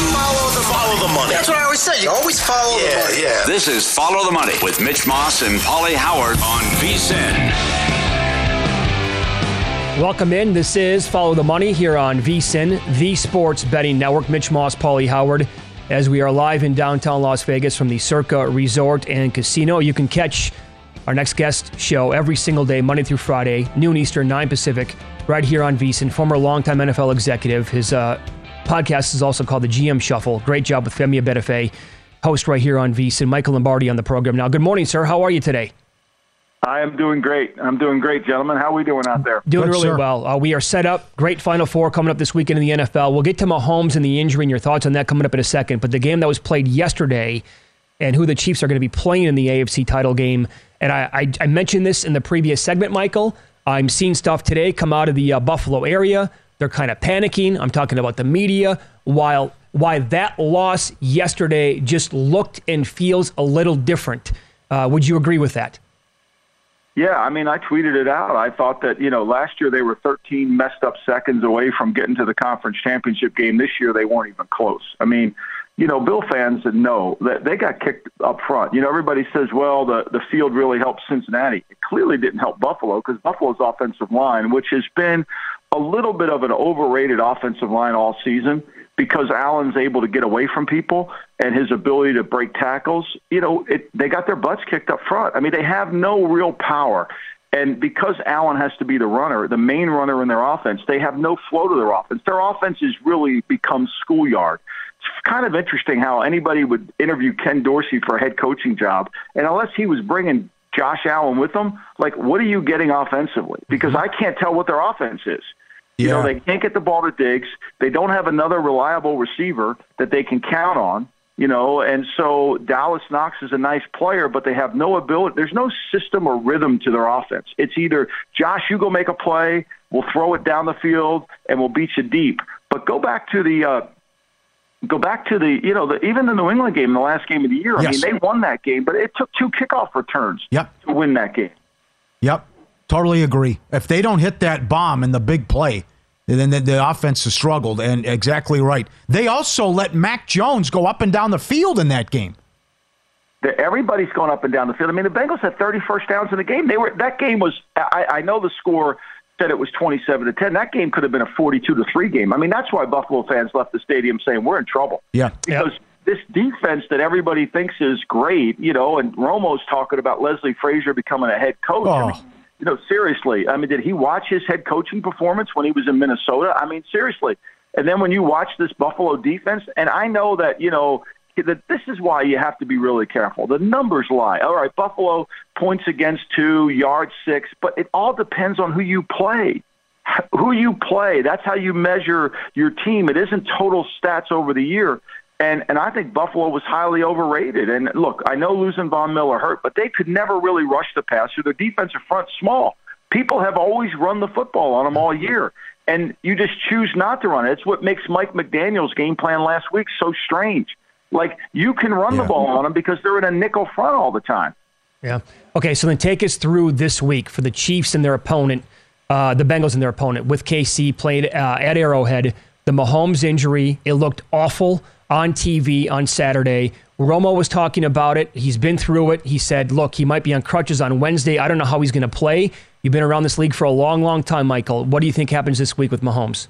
Follow the, follow the money. That's what I always say. You always follow yeah, the money. Yeah, This is Follow the Money with Mitch Moss and Pauly Howard on VSIN. Welcome in. This is Follow the Money here on VSIN, the Sports Betting Network. Mitch Moss, Pauly Howard, as we are live in downtown Las Vegas from the Circa Resort and Casino. You can catch our next guest show every single day, Monday through Friday, noon Eastern, 9 Pacific, right here on VSIN. Former longtime NFL executive. His uh, podcast is also called the GM Shuffle. Great job with Femi Abebefe, host right here on VSIN. Michael Lombardi on the program. Now, good morning, sir. How are you today? I am doing great. I'm doing great, gentlemen. How are we doing out there? Doing really well. Uh, we are set up. Great Final Four coming up this weekend in the NFL. We'll get to Mahomes and the injury and your thoughts on that coming up in a second. But the game that was played yesterday and who the Chiefs are going to be playing in the AFC title game. And I, I, I mentioned this in the previous segment, Michael. I'm seeing stuff today come out of the uh, Buffalo area. They're kind of panicking. I'm talking about the media. While why that loss yesterday just looked and feels a little different. Uh, would you agree with that? Yeah, I mean, I tweeted it out. I thought that, you know, last year they were 13 messed up seconds away from getting to the conference championship game. This year they weren't even close. I mean, you know, Bill fans know that they got kicked up front. You know, everybody says, well, the, the field really helped Cincinnati. It clearly didn't help Buffalo because Buffalo's offensive line, which has been a little bit of an overrated offensive line all season because Allen's able to get away from people and his ability to break tackles, you know, it, they got their butts kicked up front. I mean, they have no real power. And because Allen has to be the runner, the main runner in their offense, they have no flow to their offense. Their offense has really become schoolyard. It's kind of interesting how anybody would interview Ken Dorsey for a head coaching job, and unless he was bringing Josh Allen with them, like, what are you getting offensively? Because I can't tell what their offense is. You know, they can't get the ball to Diggs. They don't have another reliable receiver that they can count on. You know, and so Dawson Knox is a nice player, but they have no ability. There's no system or rhythm to their offense. It's either Josh, you go make a play, we'll throw it down the field, and we'll beat you deep. But go back to the uh, go back to the you know the, even the New England game, the last game of the year. I Yes. mean, they won that game, but it took two kickoff returns Yep. to win that game. Yep. Totally agree. If they don't hit that bomb in the big play, then the, the offense has struggled. And exactly right. They also let Mac Jones go up and down the field in that game. that everybody's going up and down the field. I mean, the Bengals had 30 first downs in the game. They were that game was. I, I know the score said it was 27 to 10. That game could have been a 42 to three game. I mean, that's why Buffalo fans left the stadium saying we're in trouble Yeah. because this defense that everybody thinks is great, you know, and Romo's talking about Leslie Frazier becoming a head coach. Oh. I mean, you know, seriously. I mean, did he watch his head coaching performance when he was in Minnesota? I mean, seriously. And then when you watch this Buffalo defense, and I know that, you know, that this is why you have to be really careful. The numbers lie. All right, Buffalo points against two, yards six, but it all depends on who you play. Who you play, that's how you measure your team. It isn't total stats over the year. And and I think Buffalo was highly overrated. And look, I know losing Von Miller hurt, but they could never really rush the passer. Their defensive front small. People have always run the football on them all year, and you just choose not to run it. It's what makes Mike McDaniel's game plan last week so strange. Like you can run the ball on them because they're in a nickel front all the time. Yeah. Okay, so then take us through this week for the Chiefs and their opponent, uh, the Bengals and their opponent with KC played uh, at Arrowhead. The Mahomes injury, it looked awful on TV on Saturday. Romo was talking about it. He's been through it. He said, look, he might be on crutches on Wednesday. I don't know how he's going to play. You've been around this league for a long, long time, Michael. What do you think happens this week with Mahomes?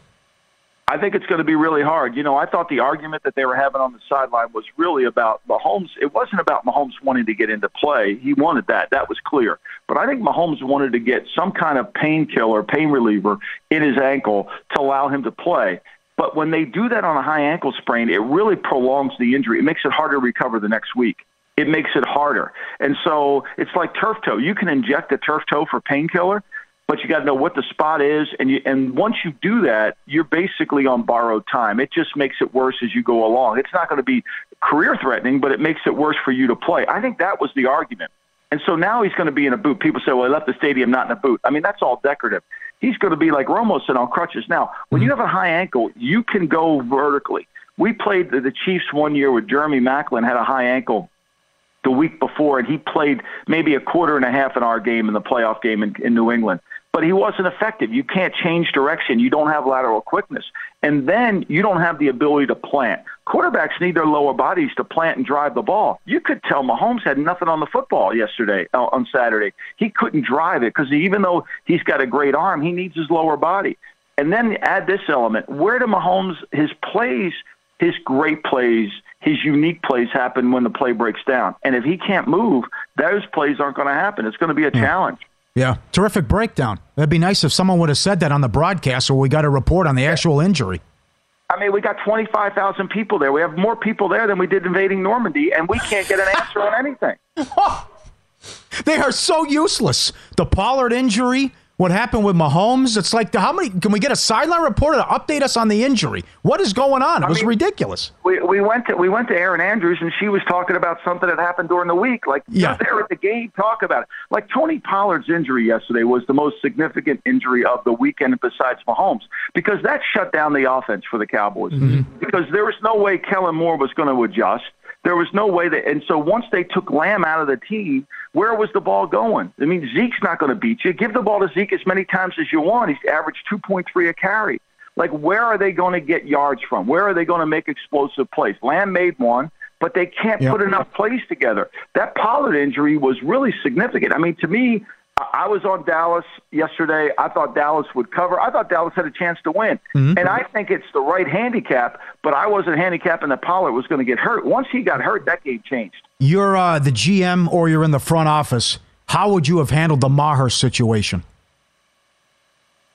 I think it's going to be really hard. You know, I thought the argument that they were having on the sideline was really about Mahomes. It wasn't about Mahomes wanting to get into play. He wanted that. That was clear. But I think Mahomes wanted to get some kind of painkiller, pain reliever in his ankle to allow him to play. But when they do that on a high ankle sprain, it really prolongs the injury. It makes it harder to recover the next week. It makes it harder. And so it's like turf toe. You can inject a turf toe for painkiller, but you got to know what the spot is, and you, and once you do that, you're basically on borrowed time. It just makes it worse as you go along. It's not going to be career threatening, but it makes it worse for you to play. I think that was the argument. And so now he's going to be in a boot. People say, well, he left the stadium not in a boot. I mean, that's all decorative. He's going to be like Romo said on crutches. Now, when you mm-hmm. have a high ankle, you can go vertically. We played the, the Chiefs one year with Jeremy Maclin had a high ankle the week before, and he played maybe a quarter and a half in our game in the playoff game in, in New England but he wasn't effective. You can't change direction. You don't have lateral quickness. And then you don't have the ability to plant. Quarterbacks need their lower bodies to plant and drive the ball. You could tell Mahomes had nothing on the football yesterday, uh, on Saturday. He couldn't drive it because even though he's got a great arm, he needs his lower body. And then add this element. Where do Mahomes, his plays, his great plays, his unique plays happen when the play breaks down. And if he can't move, those plays aren't going to happen. It's going to be a challenge. Yeah, terrific breakdown. That'd be nice if someone would have said that on the broadcast, or we got a report on the actual injury. I mean, we got 25,000 people there. We have more people there than we did invading Normandy, and we can't get an answer on anything. [LAUGHS] they are so useless. The Pollard injury, what happened with Mahomes. It's like, how many? Can we get a sideline reporter to update us on the injury? What is going on? It was mean, ridiculous. We, we went to we went to Erin Andrews, and she was talking about something that happened during the week. Like, yeah. there at the game, talk about it. Like Tony Pollard's injury yesterday was the most significant injury of the weekend besides Mahomes because that shut down the offense for the Cowboys. Mm-hmm. Because there was no way Kellen Moore was going to adjust. There was no way that, and so once they took Lamb out of the team, where was the ball going? I mean, Zeke's not going to beat you. Give the ball to Zeke as many times as you want. He's averaged 2.3 a carry. Like, where are they going to get yards from? Where are they going to make explosive plays? Lamb made one, but they can't Yep. put enough plays together. That Pollard injury was really significant. I mean, to me, I was on Dallas yesterday. I thought Dallas would cover. I thought Dallas had a chance to win. Mhm. And I think it's the right handicap, but I wasn't handicapping that Pollard was going to get hurt. Once he got hurt, that game changed. You're uh, the GM or you're in the front office. How would you have handled the Maher situation?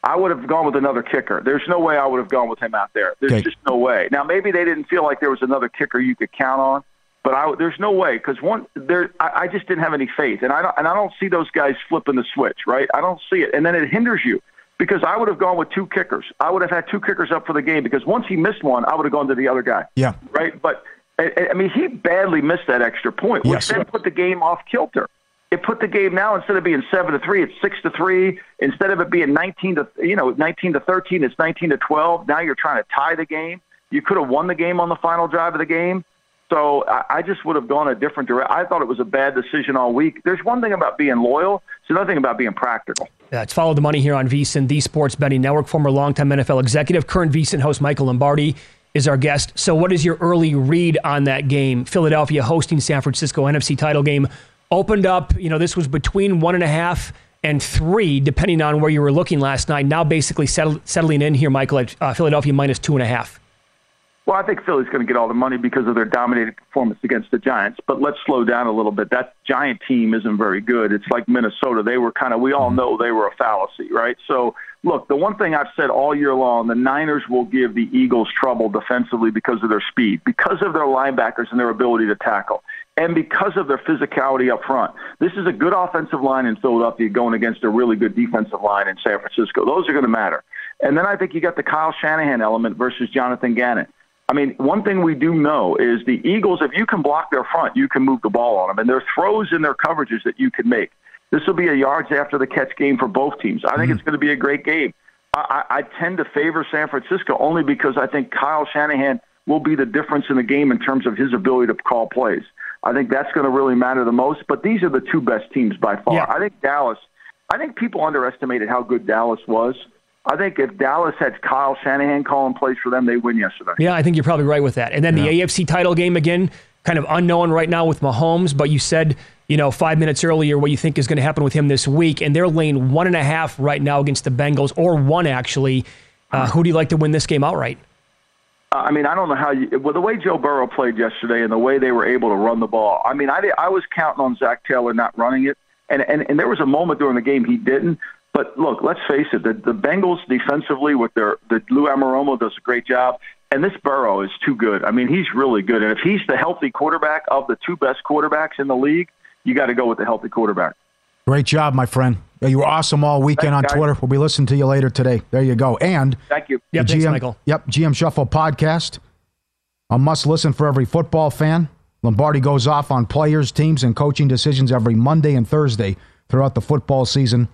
I would have gone with another kicker. There's no way I would have gone with him out there. There's Okay. just no way. Now maybe they didn't feel like there was another kicker you could count on, but I, there's no way because one there I, I just didn't have any faith, and I don't and I don't see those guys flipping the switch. Right? I don't see it, and then it hinders you because I would have gone with two kickers. I would have had two kickers up for the game because once he missed one, I would have gone to the other guy. Yeah. Right? But I, I mean, he badly missed that extra point, which Yes. then put the game off kilter. It put the game now instead of being seven to three, it's six to three. Instead of it being nineteen to you know nineteen to thirteen, it's nineteen to twelve. Now you're trying to tie the game. You could have won the game on the final drive of the game. So I, just would have gone a different direction. I thought it was a bad decision all week. There's one thing about being loyal. It's another thing about being practical. Yeah, it's Follow the Money here on VSIN, the Sports Betting Network. Former longtime NFL executive, current VSIN host Michael Lombardi is our guest. So, what is your early read on that game? Philadelphia hosting San Francisco NFC title game opened up. You know, this was between one and a half and three, depending on where you were looking last night. Now, basically settling in here, Michael, at uh, Philadelphia minus two and a half. Well, I think Philly's going to get all the money because of their dominating performance against the Giants. But let's slow down a little bit. That Giant team isn't very good. It's like Minnesota. They were kind of, we all know they were a fallacy, right? So, look, the one thing I've said all year long, the Niners will give the Eagles trouble defensively because of their speed, because of their linebackers and their ability to tackle, and because of their physicality up front. This is a good offensive line in Philadelphia going against a really good defensive line in San Francisco. Those are going to matter. And then I think you got the Kyle Shanahan element versus Jonathan Gannon. I mean, one thing we do know is the Eagles, if you can block their front, you can move the ball on them. And there are throws in their coverages that you can make. This will be a yards after the catch game for both teams. I think mm-hmm. it's going to be a great game. I, I, I tend to favor San Francisco only because I think Kyle Shanahan will be the difference in the game in terms of his ability to call plays. I think that's going to really matter the most. But these are the two best teams by far. Yeah. I think Dallas. I think people underestimated how good Dallas was. I think if Dallas had Kyle Shanahan calling plays for them, they win yesterday. Yeah, I think you're probably right with that. And then the AFC title game again, kind of unknown right now with Mahomes, but you said, you know, five minutes earlier what you think is going to happen with him this week, and they're laying one and a half right now against the Bengals, or one actually. Uh, who do you like to win this game outright? I mean, I don't know how you. Well, the way Joe Burrow played yesterday and the way they were able to run the ball. I mean, I I was counting on Zac Taylor not running it, and and and there was a moment during the game he didn't. But look, let's face it, the the Bengals defensively with their the Lou Anarumo does a great job. And this Burrow is too good. I mean, he's really good. And if he's the healthy quarterback of the two best quarterbacks in the league, you got to go with the healthy quarterback. Great job, my friend. You were awesome all weekend Thanks, on guys. Twitter. We'll be listening to you later today. There you go. And Thank you. Yeah, the thanks, GM, Michael. Yep, GM Shuffle podcast. A must listen for every football fan. Lombardi goes off on players, teams, and coaching decisions every Monday and Thursday throughout the football season.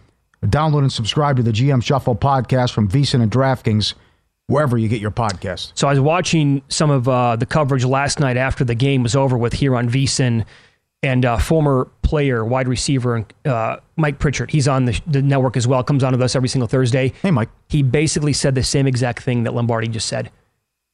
Download and subscribe to the GM Shuffle podcast from VSiN and DraftKings, wherever you get your podcasts. So I was watching some of uh, the coverage last night after the game was over with here on VSiN, and uh, former player, wide receiver, uh, Mike Pritchard. He's on the, the network as well. Comes on with us every single Thursday. Hey, Mike. He basically said the same exact thing that Lombardi just said.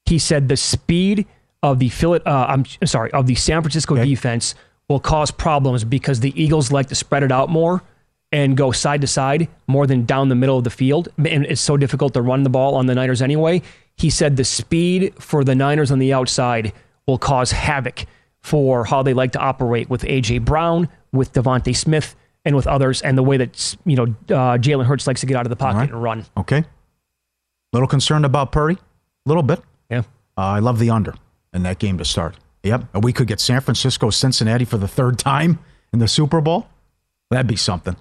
He said the speed of the Philly, uh, I'm sorry, of the San Francisco defense will cause problems because the Eagles like to spread it out more and go side to side more than down the middle of the field. And it's so difficult to run the ball on the Niners anyway. He said the speed for the Niners on the outside will cause havoc for how they like to operate with AJ Brown, with DeVonta Smith, and with others, and the way that you know uh, Jalen Hurts likes to get out of the pocket and run. Okay. Little concerned about Purdy. A little bit. Yeah. Uh, I love the under in that game to start. Yep. We could get San Francisco, Cincinnati for the third [LAUGHS] time in the Super Bowl. That'd be something.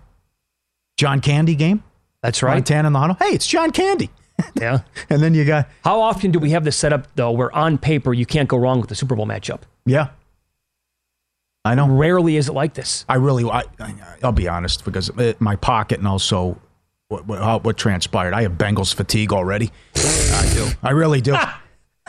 John Candy game. That's right. Montana in the huddle. Hey, it's John Candy. [LAUGHS] Yeah. And then you got How often do we have this set up though, where on paper you can't go wrong with the Super Bowl matchup? yeah. I know. Rarely is it like this. I really, I, I, I'll be honest, because it, my pocket and also what, what, how, what transpired. I have Bengals fatigue already. [LAUGHS] I do. I really do.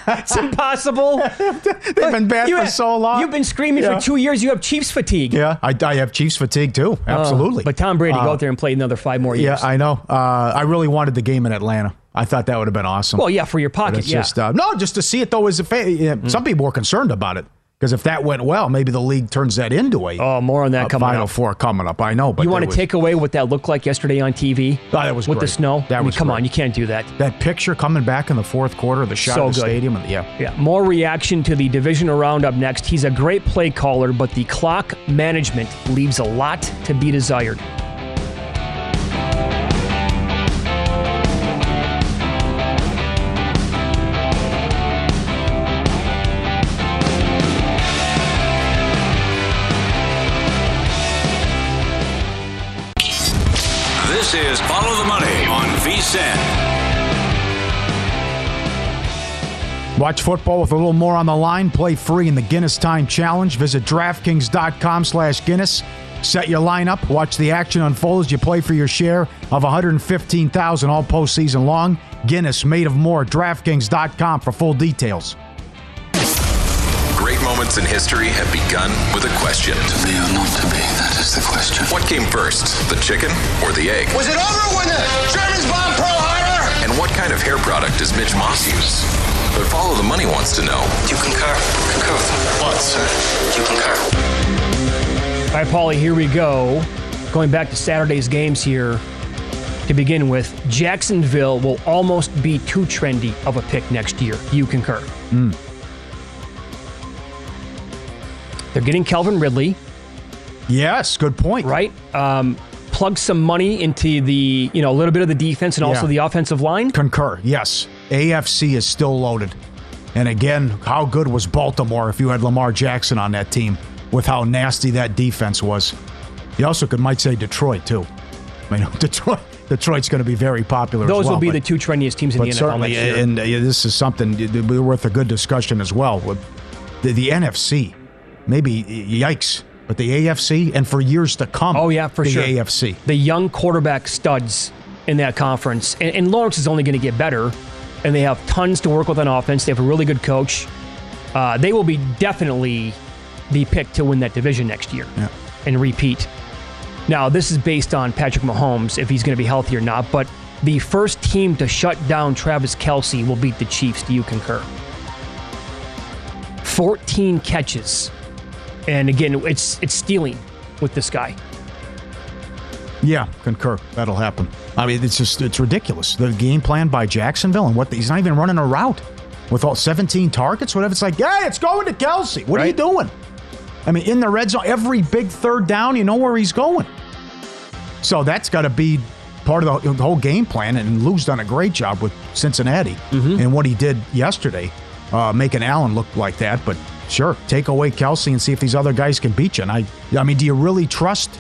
It's impossible. [LAUGHS] They've been bad You for have- so long. You've been screaming Yeah. for two years. You have Chiefs fatigue. Yeah, I, I have Chiefs fatigue too. Absolutely. Oh, but Tom Brady, Uh, go out there and play another five more years. Yeah. I know. Uh, I really wanted the game in Atlanta. I thought that would have been awesome. well, yeah, for your pocket, yeah. just uh, no, just to see it though. As a fa- yeah, some people were concerned about it because if that went well, maybe the league turns that into a oh more on that coming Final up. Four coming up. I know, but you want to was- take away what that looked like yesterday on TV? Oh, that was with the snow. That I mean, was come great. on, you can't do that. that picture coming back in the fourth quarter, the shot So of the good. stadium, and yeah, Yeah, more reaction to the divisional round up next. He's a great play caller, but the clock management leaves a lot to be desired. Watch football with a little more on the line. Play free in the Guinness Time Challenge. Visit DraftKings.com slash Guinness. Set your lineup. Watch the action unfold as you play for your share of 115000 all postseason long. Guinness, made of more. DraftKings.com for full details. Great moments in history have begun with a question. To be or not to be, that is the question. What came first, the chicken or the egg? Was it over when the Germans bombed Pearl Harbor? And what kind of hair product does Mitch Moss use? But Follow the Money wants to know. You concur. Concur with what, sir? You concur. All right, Pauly, here we go. Going back to Saturday's games here to begin with. Jacksonville will almost be too trendy of a pick next year. You concur. Hmm. They're getting Calvin Ridley. Yes, good point. Right? Um, plug some money into the, you know, a little bit of the defense and also the offensive line. Concur. Yes. AFC is still loaded. And again, how good was Baltimore if you had Lamar Jackson on that team with how nasty that defense was? You also could might say Detroit too. I mean, [LAUGHS] Detroit Detroit's going to be very popular. as Those well, will be but- the two trendiest teams in the NFL certainly, next year. and uh, this is something worth a good discussion as well. With the, the NFC, maybe yikes, but the AFC, and for years to come. Oh yeah, for the sure. AFC. The young quarterback studs in that conference, and, and Lawrence is only going to get better. And they have tons to work with on offense. They have a really good coach. Uh, they will be definitely the pick to win that division next year Yeah. and repeat. Now, this is based on Patrick Mahomes if he's going to be healthy or not. But the first team to shut down Travis Kelce will beat the Chiefs. Do you concur? 14 catches And again, it's it's stealing with this guy. Yeah, concur. That'll happen. I mean, it's just it's ridiculous. The game plan by Jacksonville and what he's not even running a route with all 17 targets, whatever. It's like, hey, it's going to Kelce. What right. are you doing? I mean, in the red zone, every big third down, you know where he's going. So that's got to be part of the, the, whole game plan. And Lou's done a great job with Cincinnati mm-hmm. and what he did yesterday, uh, making Allen look like that. But sure, take away Kelce and see if these other guys can beat you. And I, I mean, do you really trust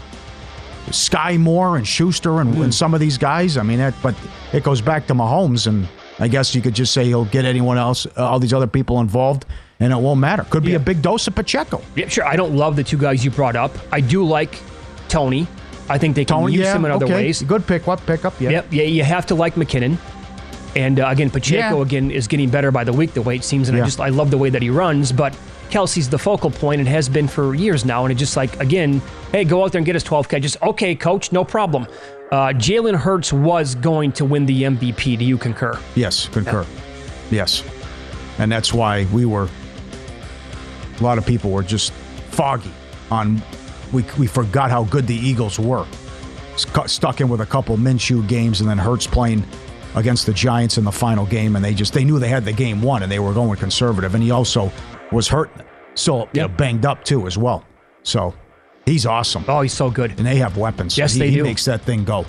Skyy Moore and Schuster and, mm. and some of these guys? I mean, that, but it goes back to Mahomes, and I guess you could just say he'll get anyone else, uh, all these other people involved and it won't matter. Could be yeah. a big dose of Pacheco. Yeah, sure. I don't love the two guys you brought up. I do like Tony. I think they can Toney, use yeah, him in other okay. ways. Good pick up, pick up. Yeah. Yep. Yeah, you have to like McKinnon. And uh, again, Pacheco yeah. again is getting better by the week. The way it seems, and I just I love the way that he runs. But Kelce's the focal point and has been for years now. And it just like again, hey, go out there and get us 12 catches. Okay, coach, no problem. Uh, Jalen Hurts was going to win the MVP. Do you concur? Yes, concur. Yes, and that's why we were a lot of people were just foggy on. We, we forgot how good the Eagles were. Stuck in with a couple Minshew games, and then Hurts playing against the Giants in the final game, and they just they knew they had the game won, and they were going conservative. And he also was hurt, so yep. you know, banged up too as well. So he's awesome. Oh, he's so good, and they have weapons. Yes, he, they he do. makes that thing go.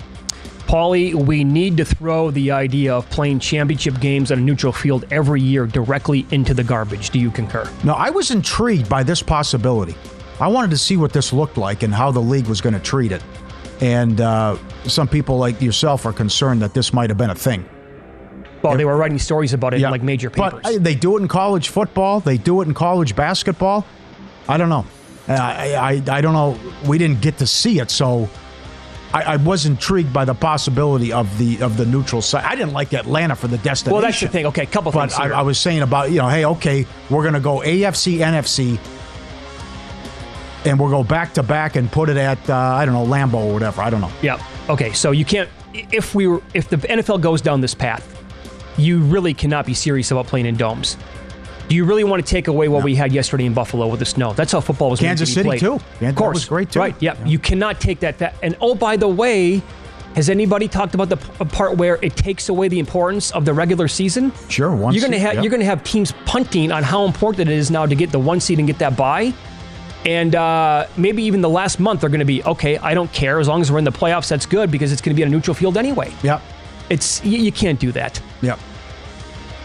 Pauly, we need to throw the idea of playing championship games on a neutral field every year directly into the garbage. Do you concur? No, I was intrigued by this possibility. I wanted to see what this looked like and how the league was going to treat it. And uh, some people like yourself are concerned that this might have been a thing. Well, they were writing stories about it yeah, in like major papers. But they do it in college football. They do it in college basketball. I don't know. I, I, I don't know. We didn't get to see it, so I, I, was intrigued by the possibility of the of the neutral site. I didn't like Atlanta for the destination. Well, that's the thing. Okay, a couple but things. But I, I, was saying about you know, hey, okay, we're going to go AFC, NFC, and we'll go back to back and put it at uh, I don't know Lambeau or whatever. I don't know. Yeah. Okay. So you can't if we were if the NFL goes down this path, you really cannot be serious about playing in domes. Do you really want to take away what no. we had yesterday in Buffalo with the snow? That's how football was. Kansas City played. too. of course, was great too. Right? Yeah. yeah. You cannot take that. Fa- and oh, by the way, has anybody talked about the part where it takes away the importance of the regular season? Sure. You're going to have you're going to have teams punting on how important it is now to get the one seed and get that bye. And uh, maybe even the last month they're going to be okay. I don't care as long as we're in the playoffs. That's good because it's going to be on a neutral field anyway. Yeah. It's you, you can't do that. Yeah.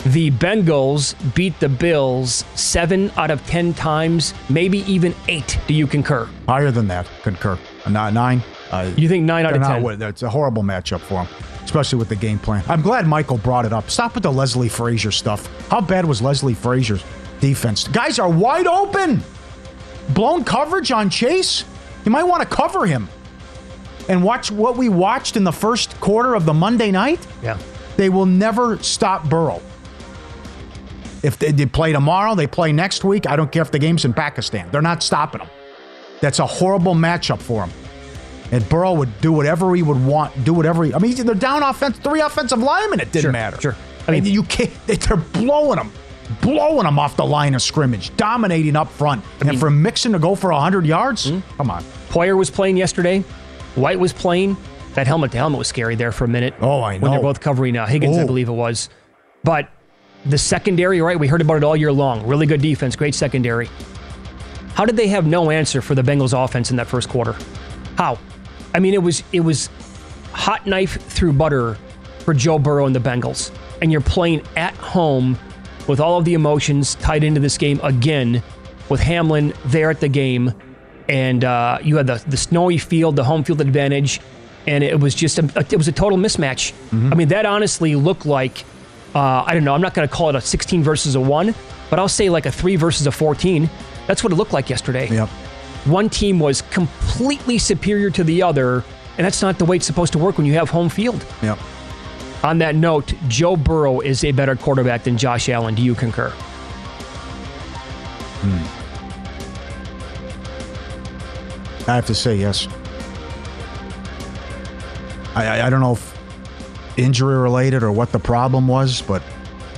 The Bengals beat the Bills seven out of 10 times, maybe even eight. Do you concur? Higher than that, concur. Not nine. Uh, you think nine out of 10? It's a horrible matchup for them, especially with the game plan. I'm glad Michael brought it up. Stop with the Leslie Frazier stuff. How bad was Leslie Frazier's defense? Guys are wide open. Blown coverage on Chase. You might want to cover him. And watch what we watched in the first quarter of the Monday night. Yeah. They will never stop Burrow. If they, they, play tomorrow, they play next week. I don't care if the game's in Pakistan. They're not stopping them. That's a horrible matchup for him. And Burrow would do whatever he would want, do whatever he. I mean, they're down offense, three offensive linemen. It didn't sure, matter. Sure. I mean, you can't. They're blowing them, blowing them off the line of scrimmage, dominating up front. I and mean, for Mixon to go for hundred yards, mm-hmm. come on. Poyer was playing yesterday. White was playing. That helmet to helmet was scary there for a minute. Oh, I know. When they're both covering uh, Higgins, oh. I believe it was. But the secondary, right? We heard about it all year long. Really good defense, great secondary. How did they have no answer for the Bengals offense in that first quarter? How? I mean, it was it was hot knife through butter for Joe Burrow and the Bengals. And you're playing at home with all of the emotions tied into this game again, with Hamlin there at the game, and uh, you had the the snowy field, the home field advantage, and it was just a, it was a total mismatch. Mm-hmm. I mean, that honestly looked like uh, I don't know. I'm not going to call it a 16 versus a one, but I'll say like a three versus a 14. That's what it looked like yesterday. Yep. One team was completely superior to the other, and that's not the way it's supposed to work when you have home field. Yep. On that note, Joe Burrow is a better quarterback than Josh Allen. Do you concur? Hmm. I have to say yes. I, I, I don't know if injury related or what the problem was, but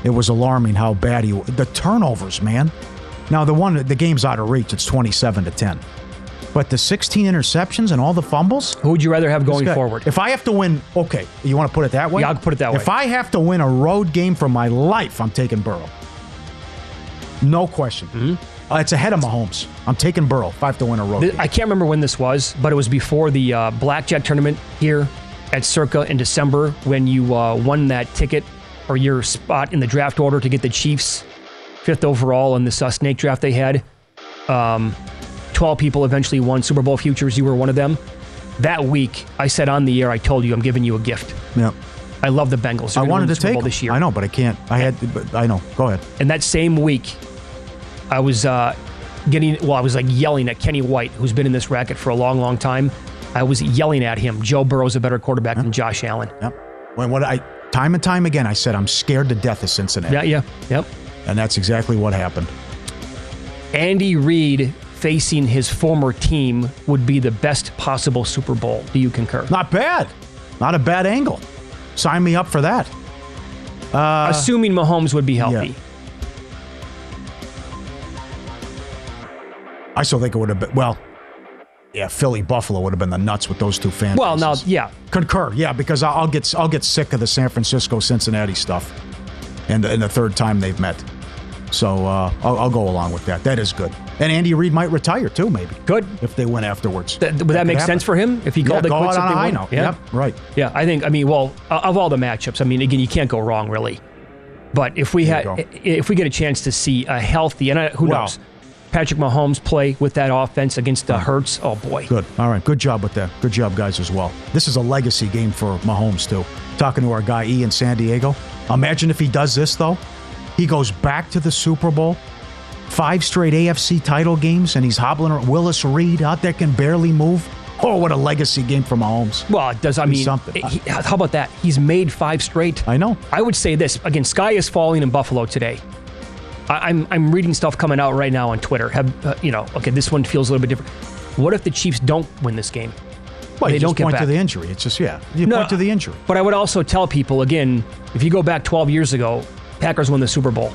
it was alarming how bad he the turnovers, man. Now the one the game's out of reach. It's 27 to 10. But the 16 interceptions and all the fumbles. Who would you rather have going forward? If I have to win, okay, you want to put it that way? Yeah, I'll put it that way. If I have to win a road game for my life, I'm taking Burrow. No question. Mm-hmm. Uh, it's ahead of Mahomes. I'm taking Burrow if I have to win a road Th- game. I can't remember when this was, but it was before the uh, blackjack tournament here at Circa in December when you uh, won that ticket or your spot in the draft order to get the Chiefs fifth overall in this uh, snake draft they had. Um, 12 people eventually won Super Bowl futures. You were one of them. That week, I said on the air, I told you I'm giving you a gift. Yep. I love the Bengals. They're I wanted to Super take Bowl this year. I know, but I can't. I had. But I know. Go ahead. And that same week, I was uh, getting, well, I was like yelling at Kenny White, who's been in this racket for a long, long time. I was yelling at him. Joe Burrow's a better quarterback than Josh Allen. Yep. When what I time and time again, I said I'm scared to death of Cincinnati. Yeah, yeah, yep. And that's exactly what happened. Andy Reid facing his former team would be the best possible Super Bowl. Do you concur? Not bad. Not a bad angle. Sign me up for that. Uh, Assuming Mahomes would be healthy. I still think it would have been well. Yeah, Philly Buffalo would have been the nuts with those two fans. Well, now, yeah. concur. Yeah, because I'll I'll get I'll get sick of the San Francisco Cincinnati stuff, and and the third time they've met. So uh, I'll, I'll go along with that. That is good. And Andy Reid might retire too, maybe. Good if they win afterwards. Th- would that, could make sense for him if he Yeah, called it go quits out on a. Yeah, Yep, right. Yeah, I think. I mean, well, of all the matchups, I mean, again, you can't go wrong, really. But if we There had, if we get a chance to see a healthy, and I, who Well- knows, Patrick Mahomes play with that offense against the Hurts, oh boy, Good. All right. Good job with that. Good job, guys, as well. This is a legacy game for Mahomes, too. Talking to our guy E in San Diego. Imagine if he does this, though. He goes back to the Super Bowl, five straight AFC title games, and he's hobbling around. Willis Reed out there can barely move. Oh, what a legacy game for Mahomes. Well, it does. I mean, something. he- how about that? He's made five straight. I know. I would say this again. Sky is falling in Buffalo today. I, I'm I'm reading stuff coming out right now on Twitter. Have uh, you know? Okay, this one feels a little bit different. What if the Chiefs don't win this game? Well, they you don't get point back. to the injury. It's just, yeah. You No, point to the injury. But I would also tell people again, if you go back 12 years ago, Packers won the Super Bowl.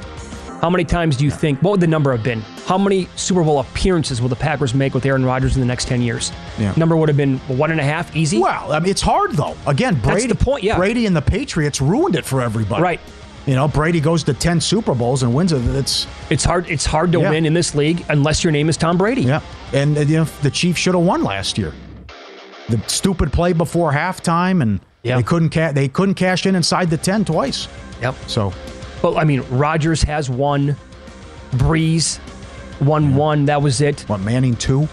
How many times do you think? What would the number have been? How many Super Bowl appearances will the Packers make with Aaron Rodgers in the next 10 years? Yeah. Number would have been one and a half, easy. Well, I mean, it's hard, though. Again, Brady, That's the point, yeah. Brady and the Patriots ruined it for everybody. Right. You know, Brady goes to 10 Super Bowls and wins it. It's It's hard. It's hard to Yeah. win in this league unless your name is Tom Brady. Yeah, and uh, you know the Chiefs should have won last year. The stupid play before halftime, and Yeah. they couldn't ca- they couldn't cash in inside the ten twice. Yep. So, Well, I mean, Rodgers has one. Brees won one. That was it. what Manning two?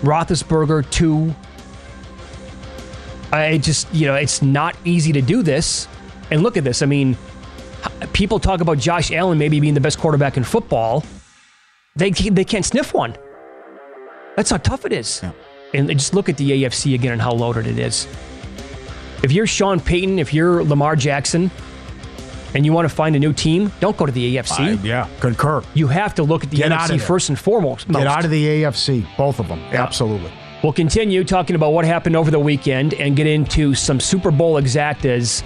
Roethlisberger two. I just, you know, it's not easy to do this. And look at this. I mean, people talk about Josh Allen maybe being the best quarterback in football. They they can't sniff one. That's how tough it is. And just look at the AFC again and how loaded it is. If you're Sean Payton, if you're Lamar Jackson, and you want to find a new team, don't go to the AFC. I- yeah, concur. You have to look at the Get NFC first and foremost. Get out of the AFC, both of them. Absolutely. We'll continue talking about what happened over the weekend and get into some Super Bowl exactas.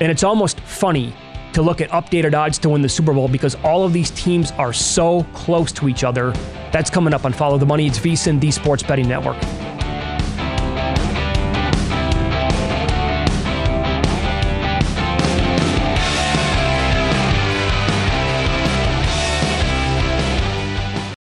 And it's almost funny to look at updated odds to win the Super Bowl because all of these teams are so close to each other. That's coming up on Follow the Money. It's VSIN, the Sports Betting Network.